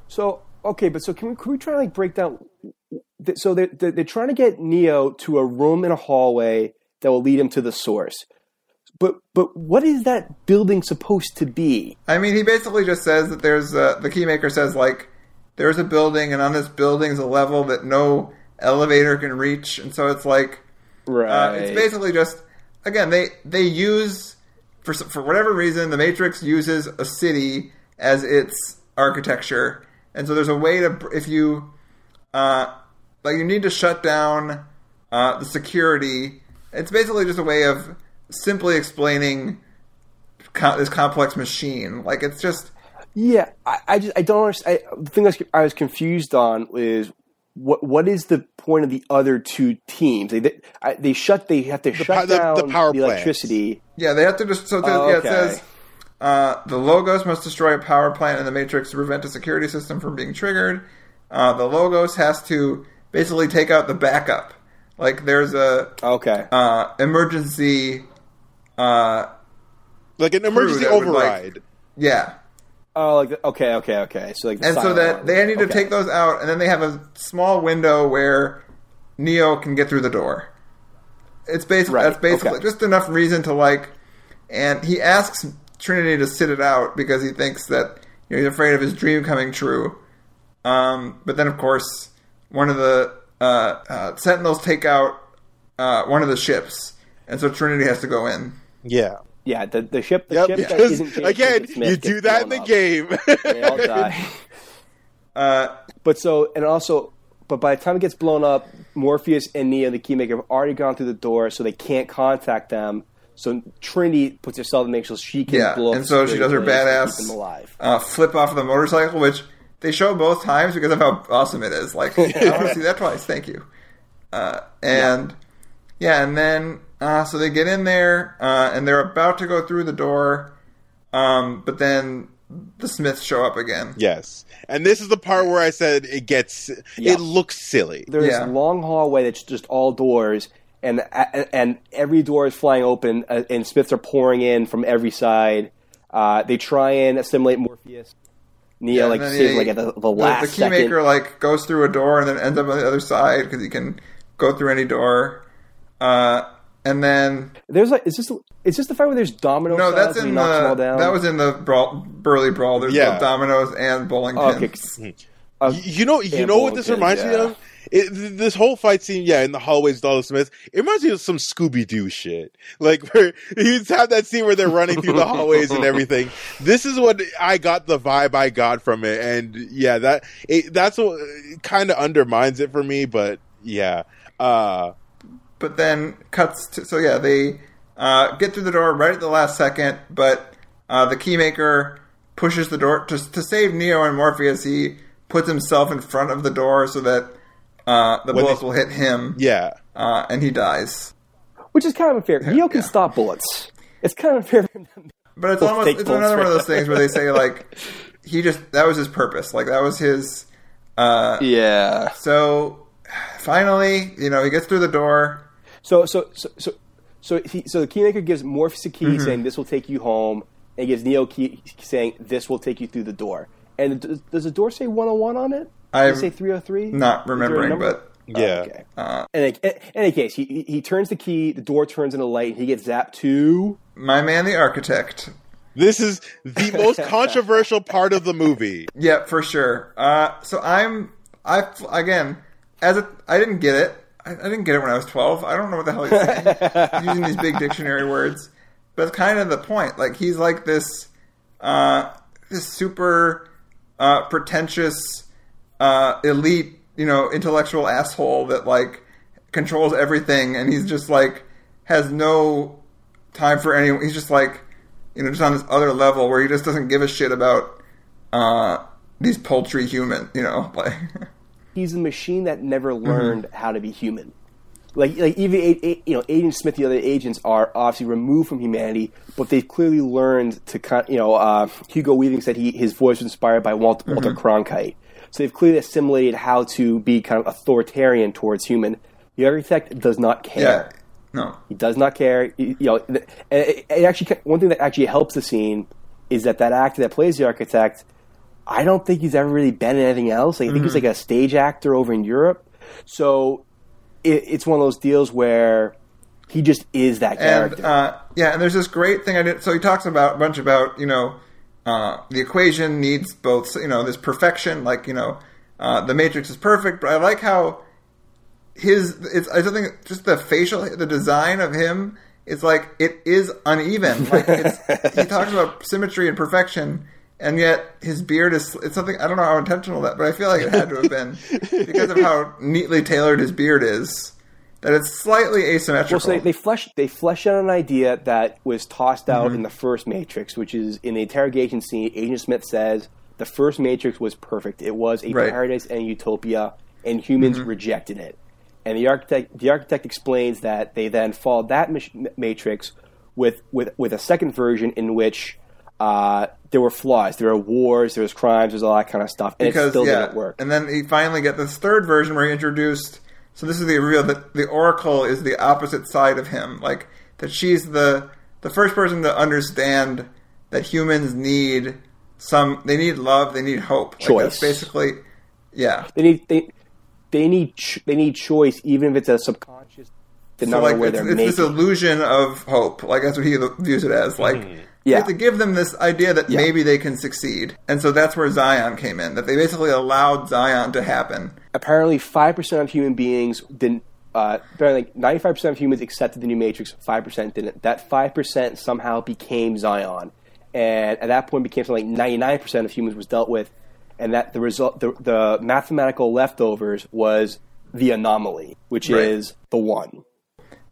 So okay, but so can we, can we try to like break down? So they're, they're trying to get Neo to a room in a hallway that will lead him to the source. But but what is that building supposed to be? I mean, he basically just says that there's uh, the keymaker says like there's a building, and on this building is a level that no elevator can reach, and so it's like Right. uh, it's basically just again they they use for for whatever reason the Matrix uses a city as its architecture, and so there's a way to if you uh, like you need to shut down uh, the security. It's basically just a way of simply explaining co- this complex machine. Like it's just Yeah, I, I just I don't understand. I, the thing I was, I was confused on is what what is the point of the other two teams? They they, I, they shut they have to shut po- the- down the power plants. electricity. yeah, they have to just so it says, Oh, yeah, it says uh, the logos must destroy a power plant in the Matrix to prevent a security system from being triggered. Uh, the logos has to basically take out the backup. Like there's a Okay, uh, emergency. Uh, like an emergency that would, like- override yeah, oh, like the- okay, okay, okay. So like, the and so that alarm. they need to Okay. take those out, and then they have a small window where Neo can get through the door. It's basically Right, that's basically okay. just enough reason to like, and he asks Trinity to sit it out because he thinks that you know, he's afraid of his dream coming true. Um, but then, of course, one of the uh, uh, Sentinels take out uh, one of the ships, and so Trinity has to go in. yeah Yeah, the, the ship. The Yep, ship that because isn't James again, Smith you do that in the up. game. They all die. Uh, But so and also, but by the time it gets blown up, Morpheus and Neo, the Keymaker, have already gone through the door, so they can't contact them. So Trinity puts herself in the make so she can Yeah, blow up and so she does her badass blaze to keep them alive. uh, flip off of the motorcycle, which they show both times because of how awesome it is. Like, I want to see that twice. Thank you. Uh, and yeah. and then uh, so they get in there uh, and they're about to go through the door, um, but then the Smiths show up again. Yes, and this is the part where I said it gets Yeah. it looks silly. There's Yeah. this long hallway that's just all doors, and and every door is flying open, uh, and Smiths are pouring in from every side. Uh, they try and assimilate Morpheus. Neo Yeah, like saves he- like at the, the last the second. keymaker like goes through a door and then ends up on the other side because he can go through any door. Uh, and then There's like is this is this the fight where there's dominoes? no, that's in knocks them all the that was in the brawl, Burly Brawl. There's Yeah. both dominoes and bowling Oh, okay. pins. Uh, You know, you Yeah, know what this Bowling reminds pins, me yeah. of? It, this whole fight scene, yeah, in the hallways, with Donald Smith, it reminds me of some Scooby Doo shit. Like where you have that scene where they're running through the hallways and everything. This is what I got the vibe I got from it, and yeah, that it, that's what kind of undermines it for me. But yeah, uh, but then cuts to so yeah they uh, get through the door right at the last second but uh, the keymaker pushes the door to, to save neo and morpheus he puts himself in front of the door so that uh, the When bullets they- will hit him yeah. uh, and he dies which is kind of unfair. Neo can yeah. stop bullets. It's kind of unfair. for him to- but it's We'll almost it's bullets another one of those things where they say like he just that was his purpose like that was his uh, yeah. so finally you know he gets through the door So so so so so, he, so the keymaker gives Morpheus a key Mm-hmm. saying this will take you home, and gives Neo key saying this will take you through the door. And does, does the door say 101 on it? I'm say 303? not Is there a remembering but Yeah. Okay. uh, In any, in any case, he, he he turns the key, the door turns into light, and he gets zapped to. my man the architect This is the most controversial part of the movie. Yeah, for sure. Uh, so I'm I again as a I didn't get it. I, I didn't get it when I was twelve. I don't know what the hell he's saying using these big dictionary words. But it's kind of the point. Like he's like this uh, this super uh, pretentious uh, elite, you know, intellectual asshole that like controls everything, and he's just like has no time for anyone. He's just like you know just on this other level where he just doesn't give a shit about uh, these paltry human. You know, like He's a machine that never Mm-hmm. learned how to be human. Like, like even you know, Agent Smith, the other agents are obviously removed from humanity, but they've clearly learned to, kind. You know, uh, Hugo Weaving said he his voice was inspired by Walter, Mm-hmm. Walter Cronkite, so they've clearly assimilated how to be kind of authoritarian towards human. The architect does not yeah, care. no, He does not care. You know, and it, it actually one thing that actually helps the scene is that that actor that plays the architect. I don't think he's ever really been in anything else. Like, I think he's Mm-hmm. like a stage actor over in Europe. So it, it's one of those deals where he just is that and character. uh, yeah, and there's this great thing I did. So he talks about a bunch about you know uh, the equation needs both you know this perfection, like you know uh, the matrix is perfect, but I like how his it's I don't think just the facial the design of him is like it is uneven. Like it's, he talks about symmetry and perfection. And yet his beard is—it's something I don't know how intentional that, but I feel like it had to have been because of how neatly tailored his beard is. That it's slightly asymmetrical. well, so they, they flesh they flesh out an idea that was tossed out Mm-hmm. in the first Matrix, which is in the interrogation scene. Agent Smith says the first Matrix was perfect. It was a Right. Mm-hmm. paradise and a utopia, and humans rejected it. And the architect the architect explains that they then followed that Matrix with with with a second version in which. Uh, there were flaws. There were wars. There was crimes. There's all that kind of stuff, and it still didn't work. And then he finally get this third version where he introduced. So this is the reveal that the Oracle is the opposite side of him, like that she's the the first person to understand that humans need some. They need love. They need hope. Like, Choice. that's basically, yeah. They need they they need ch- they need choice, even if it's a subconscious. The So number like where it's, they're it's this illusion of hope. Like that's what he views it as. Like you Yeah. have to give them this idea that Yeah. maybe they can succeed, and so that's where Zion came in. That they basically allowed Zion to happen. Apparently, five percent of human beings didn't. Uh, apparently, ninety five percent of humans accepted the new Matrix. Five percent didn't. That five percent somehow became Zion, and at that point became something like ninety nine percent of humans was dealt with, and that the result, the, the mathematical leftovers was the anomaly, which Right. is the one.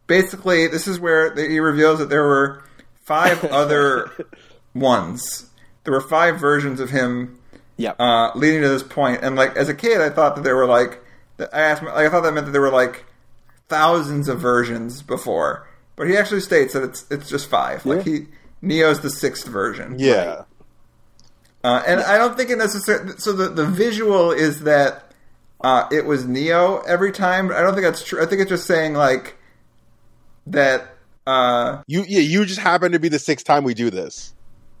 basically, this is where he reveals that there were five other ones. There were five versions of him Yeah. uh, leading to this. And like as a kid, I thought that there were like I asked, like, I thought that meant that there were like thousands of versions before. But he actually states that it's it's just five. Like he Neo's the sixth version. Yeah. Uh, and I don't think it necessarily. So the the visual is that uh, it was Neo every time. I don't think that's true. I think it's just saying like that. Uh, You yeah, you just happen to be the sixth time we do this.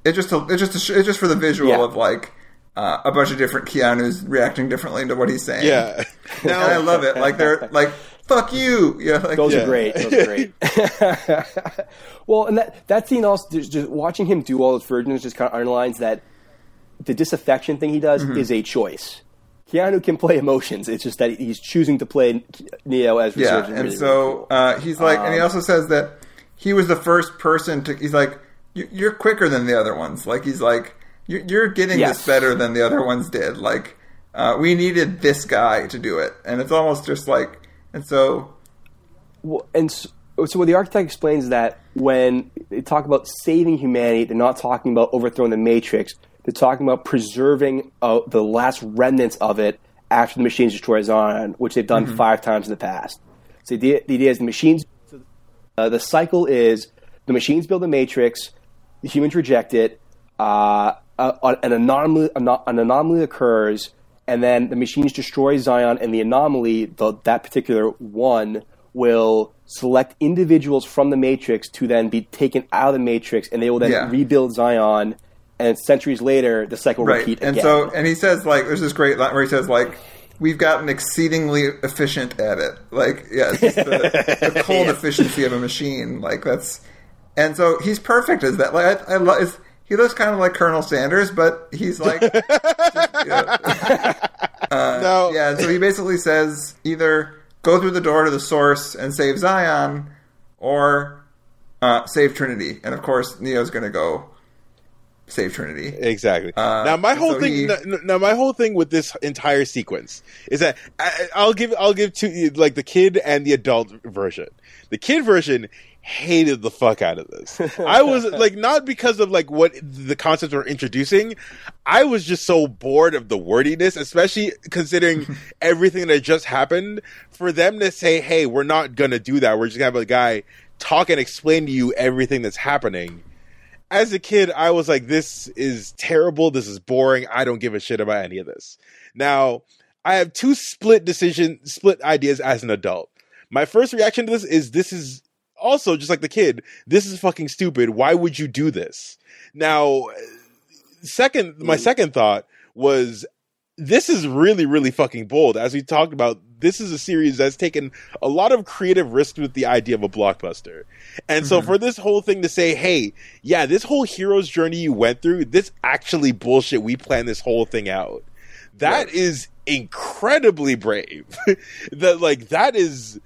it's just a, it's just a, it's just for the visual Yeah. of like uh, a bunch of different Keanu's reacting differently to what he's saying. Yeah. and I love it. Like they're like fuck you. Yeah, like, Those Yeah. are great. Those are great. well, and that that scene also just, just watching him do all those virgins just kind of underlines that the disaffection thing he does Mm-hmm. is a choice. Keanu can play emotions. It's just that he's choosing to play Neo as Yeah, Resurgent. and really, so really cool. uh, he's like, Um, and he also says that he was the first person to. He's like, "You- you're quicker than the other ones. Like he's like, "You- you're getting Yes. this better than the other ones did. Like uh, we needed this guy to do it, and it's almost just like, and so Well, and so, so what the architect explains that when they talk about saving humanity, they're not talking about overthrowing the matrix. They're talking about preserving uh, the last remnants of it after the machines destroy Zion, which they've done five times in the past. So the the idea is the machines. Uh, the cycle is the machines build the matrix, the humans reject it, uh, uh, an anomaly an anomaly occurs, and then the machines destroy Zion, and the anomaly, the, that particular one, will select individuals from the matrix to then be taken out of the matrix, and they will then Yeah. rebuild Zion. And centuries later, the cycle will right, repeat and again. so and he says like, there's this great line where he says like. We've gotten exceedingly efficient at it. Like, yeah, it's just the, the cold efficiency of a machine. Like that's, and so he's perfect as that. Like, I, I love. He looks kind of like Colonel Sanders, but he's like, just, you know, no, Yeah, so he basically says either go through the door to the source and save Zion, or uh, save Trinity. And of course, Neo's going to go save Trinity. Exactly. Uh, now my whole so thing. he- n- n- now my whole thing with this entire sequence is that I, I'll give I'll give two like the kid and the adult version. The kid version hated the fuck out of this. I was like not because of like what the concepts were introducing. I was just so bored of the wordiness, especially considering everything that just happened. For them to say, "Hey, we're not gonna do that. We're just gonna have a guy talk and explain to you everything that's happening." As a kid, I was like, this is terrible. This is boring. I don't give a shit about any of this. Now, I have two split decision, split ideas as an adult. My first reaction to this is this is also just like the kid. This is fucking stupid. Why would you do this? Now, second, my hmm. second thought was this is really, really fucking bold. As we talked about, this is a series that's taken a lot of creative risks with the idea of a blockbuster. And so mm-hmm. for this whole thing to say, hey, yeah, this whole hero's journey you went through, this actually bullshit. We planned this whole thing out. That is incredibly brave. that like that is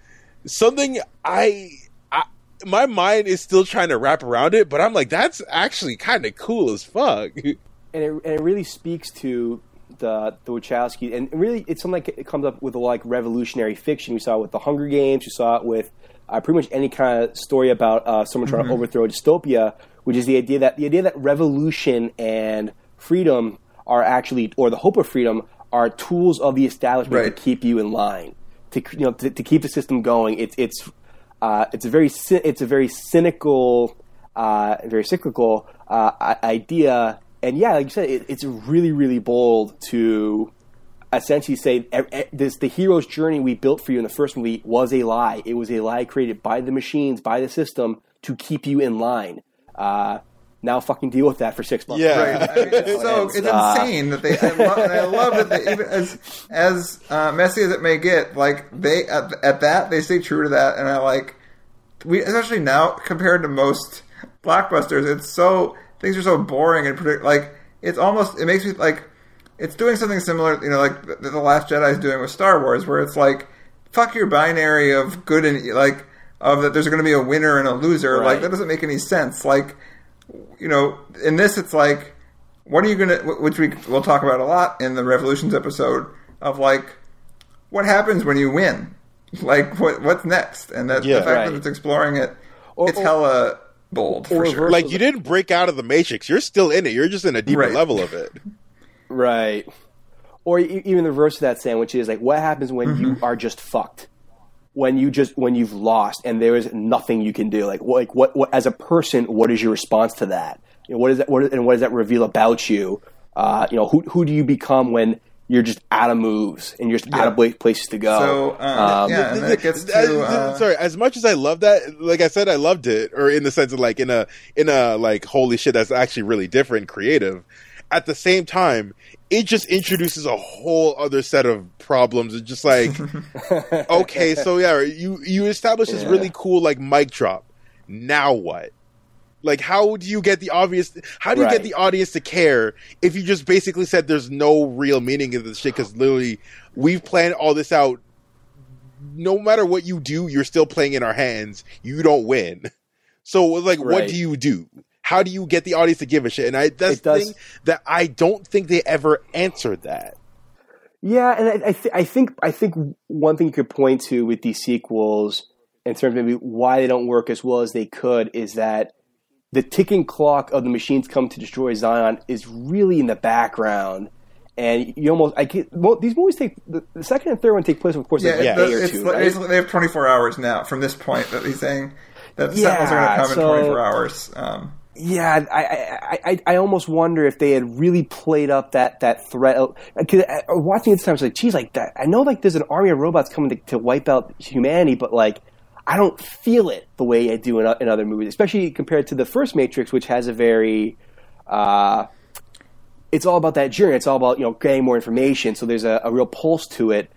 something I, I my mind is still trying to wrap around it, but I'm like, that's actually kind of cool as fuck. and it, and it really speaks to the the Wachowski, and really it's something that comes up with a like revolutionary fiction. We saw it with the Hunger Games. We saw it with uh, pretty much any kind of story about uh, someone trying to overthrow a dystopia, which is the idea that the idea that revolution and freedom are actually, or the hope of freedom, are tools of the establishment Right. to keep you in line, to you know, to, to keep the system going. It's it's uh, it's a very it's a very cynical, uh, very cyclical uh, idea. And yeah, like you said, it, it's really really bold to essentially say this the hero's journey we built for you in the first movie was a lie. It was a lie created by the machines, by the system to keep you in line. Uh, now fucking deal with that for six months. Yeah. Right. I mean, it's so it's Uh, insane that they. I love, and I love that they even as as uh, messy as it may get, like they at, at that they stay true to that, and I like we especially now compared to most blockbusters, it's so things are so boring and predict like it's almost it makes me like it's doing something similar, you know, like the, the Last Jedi is doing with Star Wars, where it's like fuck your binary of good and like of that there's going to be a winner and a loser. Like that doesn't make any sense. Like you know, in this, it's like, what are you gonna? Which we we'll talk about a lot in the Revolutions episode of like, what happens when you win? Like, what what's next? And that Yeah. the fact Right. that it's exploring it, Or- it's or- hella bold for or sure. like you didn't break out of the matrix. You're still in it. You're just in a deeper Right. level of it. Right. Or even the reverse of that sandwich is like, what happens when you are just fucked? When you just when you've lost and there is nothing you can do. Like, what, like what, what as a person, what is your response to that? You know, what is that? What, and what does that reveal about you? Uh, you know, who who do you become when you're just out of moves and you're just out of places to go? So, uh, Um, yeah, and then gets to uh, sorry as much as i love that like i said i loved it or in the sense of like in a in a like holy shit that's actually really different creative. At the same time it just introduces a whole other set of problems. It's just like okay so yeah you you establish this Yeah. really cool like mic drop. Now what like how do you get the obvious how do you Right. get the audience to care if you just basically said there's no real meaning in this shit because literally we've planned all this out no matter what you do, you're still playing in our hands. You don't win. So like, what do you do? How do you get the audience to give a shit? And I that's the thing that I don't think they ever answered that. Yeah, and I, I, th- I think I think one thing you could point to with these sequels, in terms of maybe why they don't work as well as they could, is that the ticking clock of the machines come to destroy Zion is really in the background, and you almost I get well, these movies take the, the second and third one take place, of course, yeah, like Yeah. it- day or it's, two. right? they have 24 hours now from this point that he's saying that the Yeah, Sentinels are going to come so- in 24 hours. Um, Yeah, I, I, I, I almost wonder if they had really played up that that threat. Because I- I- watching it this time, I was like, geez, like that. I know like there's an army of robots coming to, to wipe out humanity, but like I don't feel it the way I do in, in other movies, especially compared to the first Matrix, which has a very uh, it's all about that journey. It's all about you know getting more information. So there's a, a real pulse to it.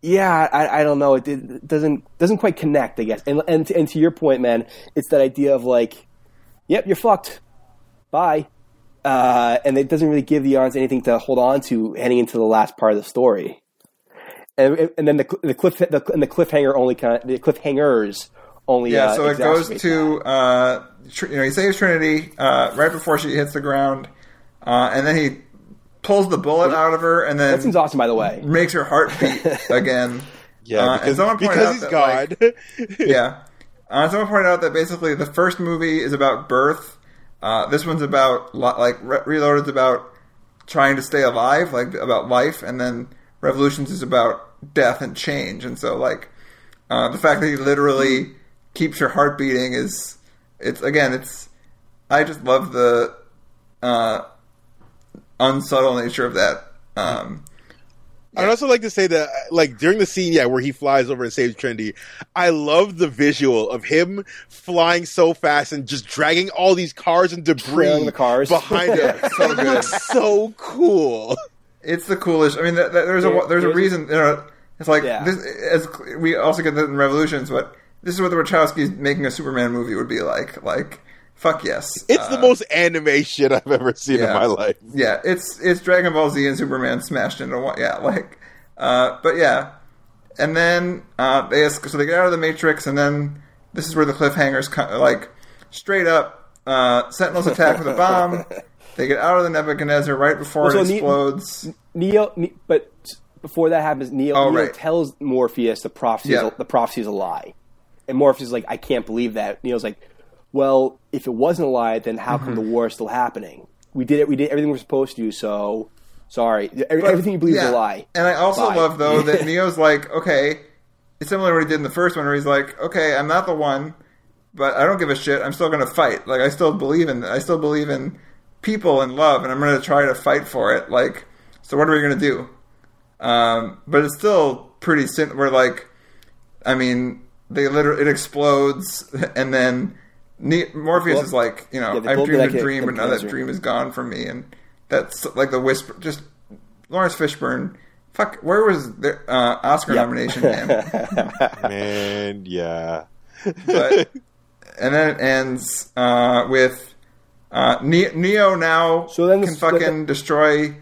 Yeah, I, I don't know. It, it doesn't doesn't quite connect, I guess. And, and and to your point, man, it's that idea of like, yep, you're fucked. Bye. Uh, and it doesn't really give the audience anything to hold on to heading into the last part of the story. And, and then the the cliff the, and the cliffhanger only kind of, the cliffhangers only yeah, uh, so it goes to uh, tr- you know he saves Trinity uh, right before she hits the ground, uh, and then he pulls the bullet out of her, and then That seems awesome, by the way. makes her heart beat again. Yeah, Uh, because, someone because he's that, God. like, yeah. Uh, someone pointed out that basically the first movie is about birth. Uh, this one's about li- like Re- Reloaded's about trying to stay alive, like about life, and then Revolutions is about death and change. And so, like uh, the fact that he literally keeps your heart beating is it's again it's I just love the uh, unsubtle nature of that. Um, I'd also like to say that, like during the scene, yeah, where he flies over and saves Trinity, I love the visual of him flying so fast and just dragging all these cars and debris Trailing the cars. behind him. so it looks so cool. It's the coolest. I mean, th- th- there's a There- there's a there's a- reason. You know, it's like Yeah. this. As we also get that in Revolutions, but this is what the Wachowskis making a Superman movie would be like. Like, fuck yes, It's the Uh, most anime shit I've ever seen yeah. in my life. Yeah, it's it's Dragon Ball Z and Superman smashed into one. Yeah, like, uh, but yeah, and then uh, they es- so they get out of the Matrix, and then this is where the cliffhangers come, like straight up. Uh, Sentinels attack with a bomb. They get out of the Nebuchadnezzar right before Well, so it explodes. Neo, ne- but before that happens, Neo, Oh, Neo right. tells Morpheus the prophecy Yeah. is a, the prophecy is a lie, and Morpheus is like, "I can't believe that." Neo's like, "Well, if it wasn't a lie, then how come the Mm-hmm. war is still happening? We did it. We did everything we are supposed to. So sorry, Every- everything you believe is a lie." And I also Bye. love though that Neo's like, okay, it's similar to what he did in the first one, where he's like, okay, I'm not the one, but I don't give a shit. I'm still going to fight. Like I still believe in, I still believe in people and love, and I'm going to try to fight for it. Like, so what are we going to do? Um, but it's still pretty simple. We're like, I mean, they literally it explodes, and then ne- Morpheus Well, is like, you know, yeah, I've dreamed like a dream, but now that dream is gone from me, and that's like the whisper. Just Laurence Fishburne. Fuck, where was the uh, Oscar Yep. nomination? Man? Man, yeah. but and then it ends uh, with uh, Neo now So then can this- fucking destroy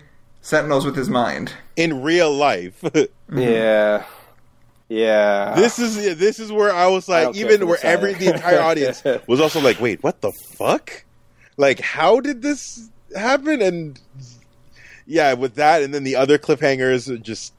Sentinels with his mind. In real life. Mm-hmm. Yeah, yeah. This is this is where I was like, don't even where every the entire audience was also like, wait, what the fuck? Like, how did this happen? And yeah, with that, and then the other cliffhangers, are just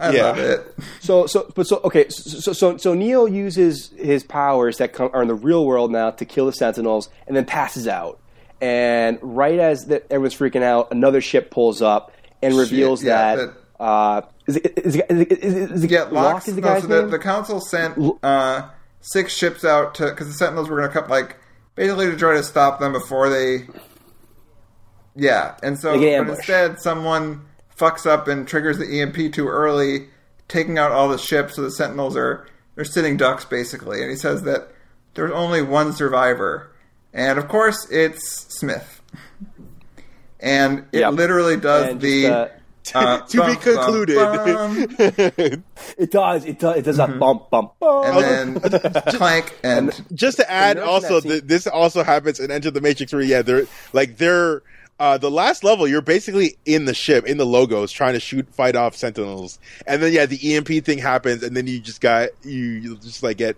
I Yeah. love it. So, so, but so, okay, so, so, so Neo uses his powers that come, are in the real world now to kill the Sentinels, and then passes out. And right as the, everyone's freaking out, another ship pulls up and reveals yeah, that, uh, is it, is it, is it, is it, is it Yeah, Lock Lock. is the no, guy's so the, name? the council sent uh, six ships out to because the Sentinels were going to come, like basically to try to stop them before they Yeah, and so but instead, someone fucks up and triggers the EMP too early, taking out all the ships. So the Sentinels are they're sitting ducks basically. And he says that there's only one survivor, and of course it's Smith. And it Yep. literally does And the just, uh, uh, to be bum, bum, concluded. bum, it does. It does. It does a bump, bump, bump. and then clank and just to add, also that scene- th- this also happens in Enter the Matrix where yeah, they're like they're uh, the last level. You're basically in the ship in the logos trying to shoot fight off Sentinels, and then yeah, the EMP thing happens, and then you just got you, you just like get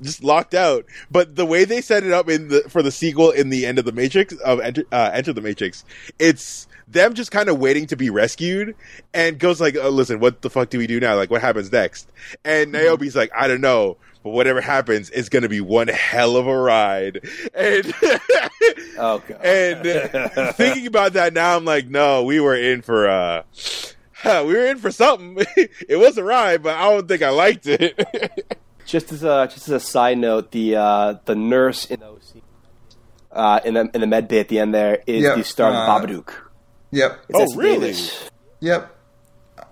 just locked out. But the way they set it up in the for the sequel in the end of the Matrix of Enter, uh, Enter the Matrix, it's them just kind of waiting to be rescued and goes like, oh, listen, what the fuck do we do now? Like, what happens next? And Niobe's like, I don't know. But whatever happens, it's going to be one hell of a ride. And, Oh god. and thinking about that now, I'm like, no, we were in for, uh, we were in for something. it was a ride, but I don't think I liked it. just as a just as a side note, the uh, the nurse in those uh, in the in the med bay at the end there is Yeah, the star uh, of Babadook. yep, It's Oh, really? Davis. yep.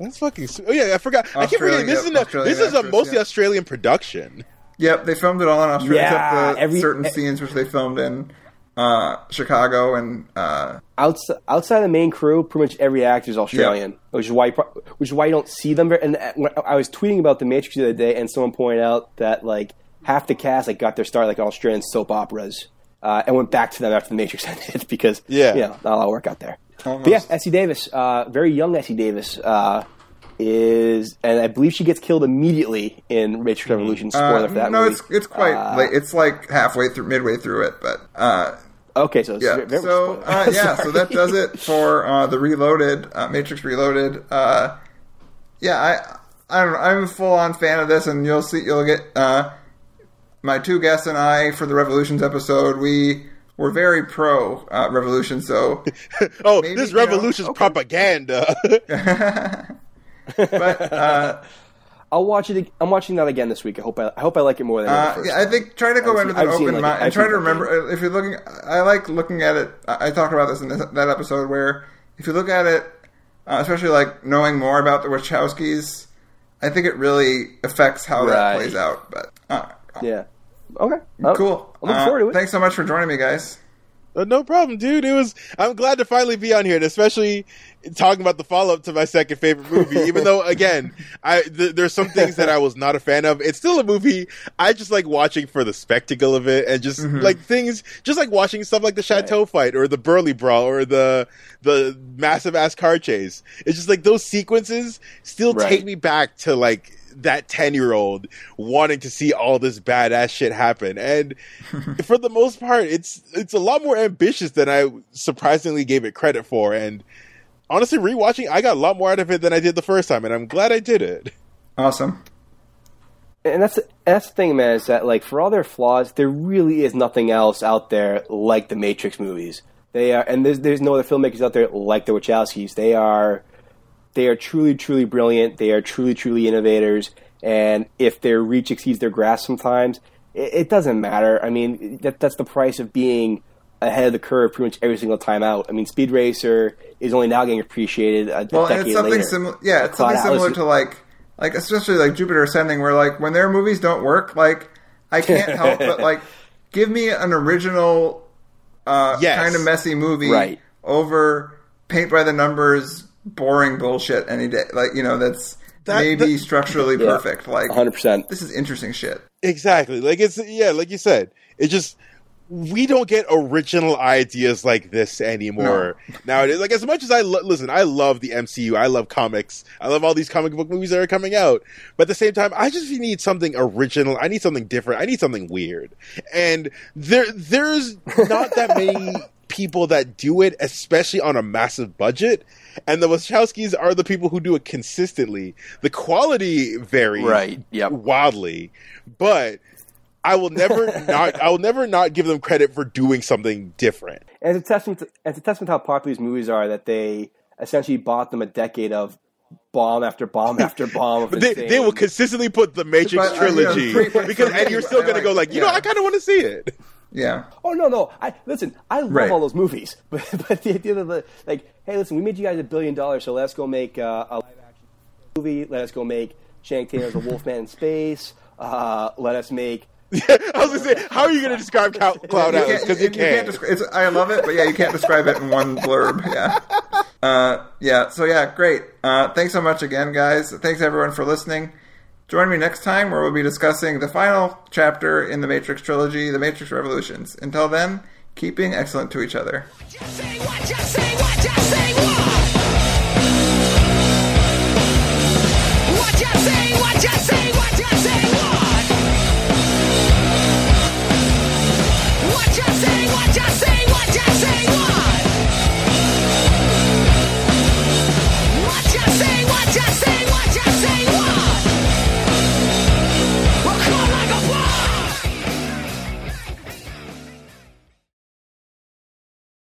That's fucking. su- Oh yeah, I forgot. I keep Australian, forgetting this yeah, is a, this is a mostly yeah. Australian production. Yep, they filmed it all in Australia Yeah, except the every- certain e- scenes which they filmed in uh, Chicago and uh, Outside, outside the main crew, pretty much every actor is Australian, which is why you which is why you don't see them. Very, and uh, when I was tweeting about the Matrix the other day, and someone pointed out that like half the cast like got their start like Australian soap operas, uh, and went back to them after the Matrix ended because Yeah. you know, not a lot of work out there. Almost. But yeah, Essie Davis, uh, very young Essie Davis, uh, is, and I believe she gets killed immediately in Matrix Revolution. Spoiler uh, for that no, movie. it's it's quite Uh, late. It's like halfway through, midway through it, but uh, okay. So yeah. very, very so uh, yeah, so that does it for uh, the Reloaded uh, Matrix Reloaded. Uh, yeah, I I don't know. I'm a full on fan of this, and you'll see. You'll get uh, my two guests and I for the Revolutions episode. We were very pro uh, Revolution, so Oh, Maybe, this you know, revolution's okay. propaganda. but uh, I'll watch it. ag- I'm watching that again this week. I hope I, I hope I like it more than I the Uh, first yeah, I think try to go I've into seen- an I've seen, open like, mind I've and try to remember uh, if you're looking. I like looking at it. I I talked about this in this, that episode where if you look at it, uh, especially like knowing more about the Wachowskis, I think it really affects how Right. that plays out. But uh, Yeah. Okay. Oh, cool. I'm looking Uh, forward to it. Thanks so much for joining me, guys. Uh, no problem, dude. It was. I'm glad to finally be on here, and especially talking about the follow up to my second favorite movie. even though, again, I th- there's some things that I was not a fan of. It's still a movie. I just like watching for the spectacle of it, and just like things, just like watching stuff like the Chateau fight or the Burly brawl or the the massive ass car chase. It's just like those sequences still Right. take me back to like that 10 year old wanting to see all this badass shit happen and for the most part it's it's a lot more ambitious than i surprisingly gave it credit for and honestly rewatching i got a lot more out of it than i did the first time and i'm glad i did it Awesome. and that's that's the thing, man. Is that like for all their flaws, there really is nothing else out there like the Matrix movies. They are, and there's there's no other filmmakers out there like the Wachowskis. They are they are truly truly brilliant. They are truly truly innovators. And if their reach exceeds their grasp, sometimes it, it doesn't matter. I mean, that that's the price of being ahead of the curve pretty much every single time out. I mean, Speed Racer is only now getting appreciated a, Well, decade it's something later. similar. Yeah, it's something similar Atlas- to like, like especially like Jupiter Ascending, where like when their movies don't work, like I can't help but like give me an original, uh, Yes. kind of messy movie Right. over paint by the numbers, boring bullshit any day. Like you know that's That- maybe that- structurally Yeah. perfect. Like 100%. this is interesting shit. exactly like it's yeah like you said it just we don't get original ideas like this anymore nowadays. Like as much as I lo- listen, I love the MCU. I love comics. I love all these comic book movies that are coming out. But at the same time, I just need something original. I need something different. I need something weird. And there, there's not that many people that do it, especially on a massive budget. And the Wachowskis are the people who do it consistently. The quality varies Right, yep. wildly, but I will never not I will never not give them credit for doing something different. As a testament. To, it's a testament to how popular these movies are that they essentially bought them a decade of bomb after bomb after bomb. Of But they, they will consistently put the Matrix But, uh, you know, trilogy free- but because and you're still gonna go like, you know. I kind of want to see it. Yeah. Oh no, no. I listen. I love Right. all those movies, but but the idea of the like, hey, listen, we made you guys a billion dollars, so let's go make uh, a live action movie. Let us go make Tatum as a Wolfman in space. Uh, let us make. I was gonna say, how are you gonna describe Cloud, Atlas? can't, Because you, you, you can't can't. It's, I love it, but yeah, you can't describe it in one blurb. Yeah, uh, yeah. So yeah, great. Uh, thanks so much again, guys. Thanks everyone for listening. Join me next time where we'll be discussing the final chapter in the Matrix trilogy, The Matrix Revolutions. Until then, keep being excellent to each other. What you say, what you say, what you say, what?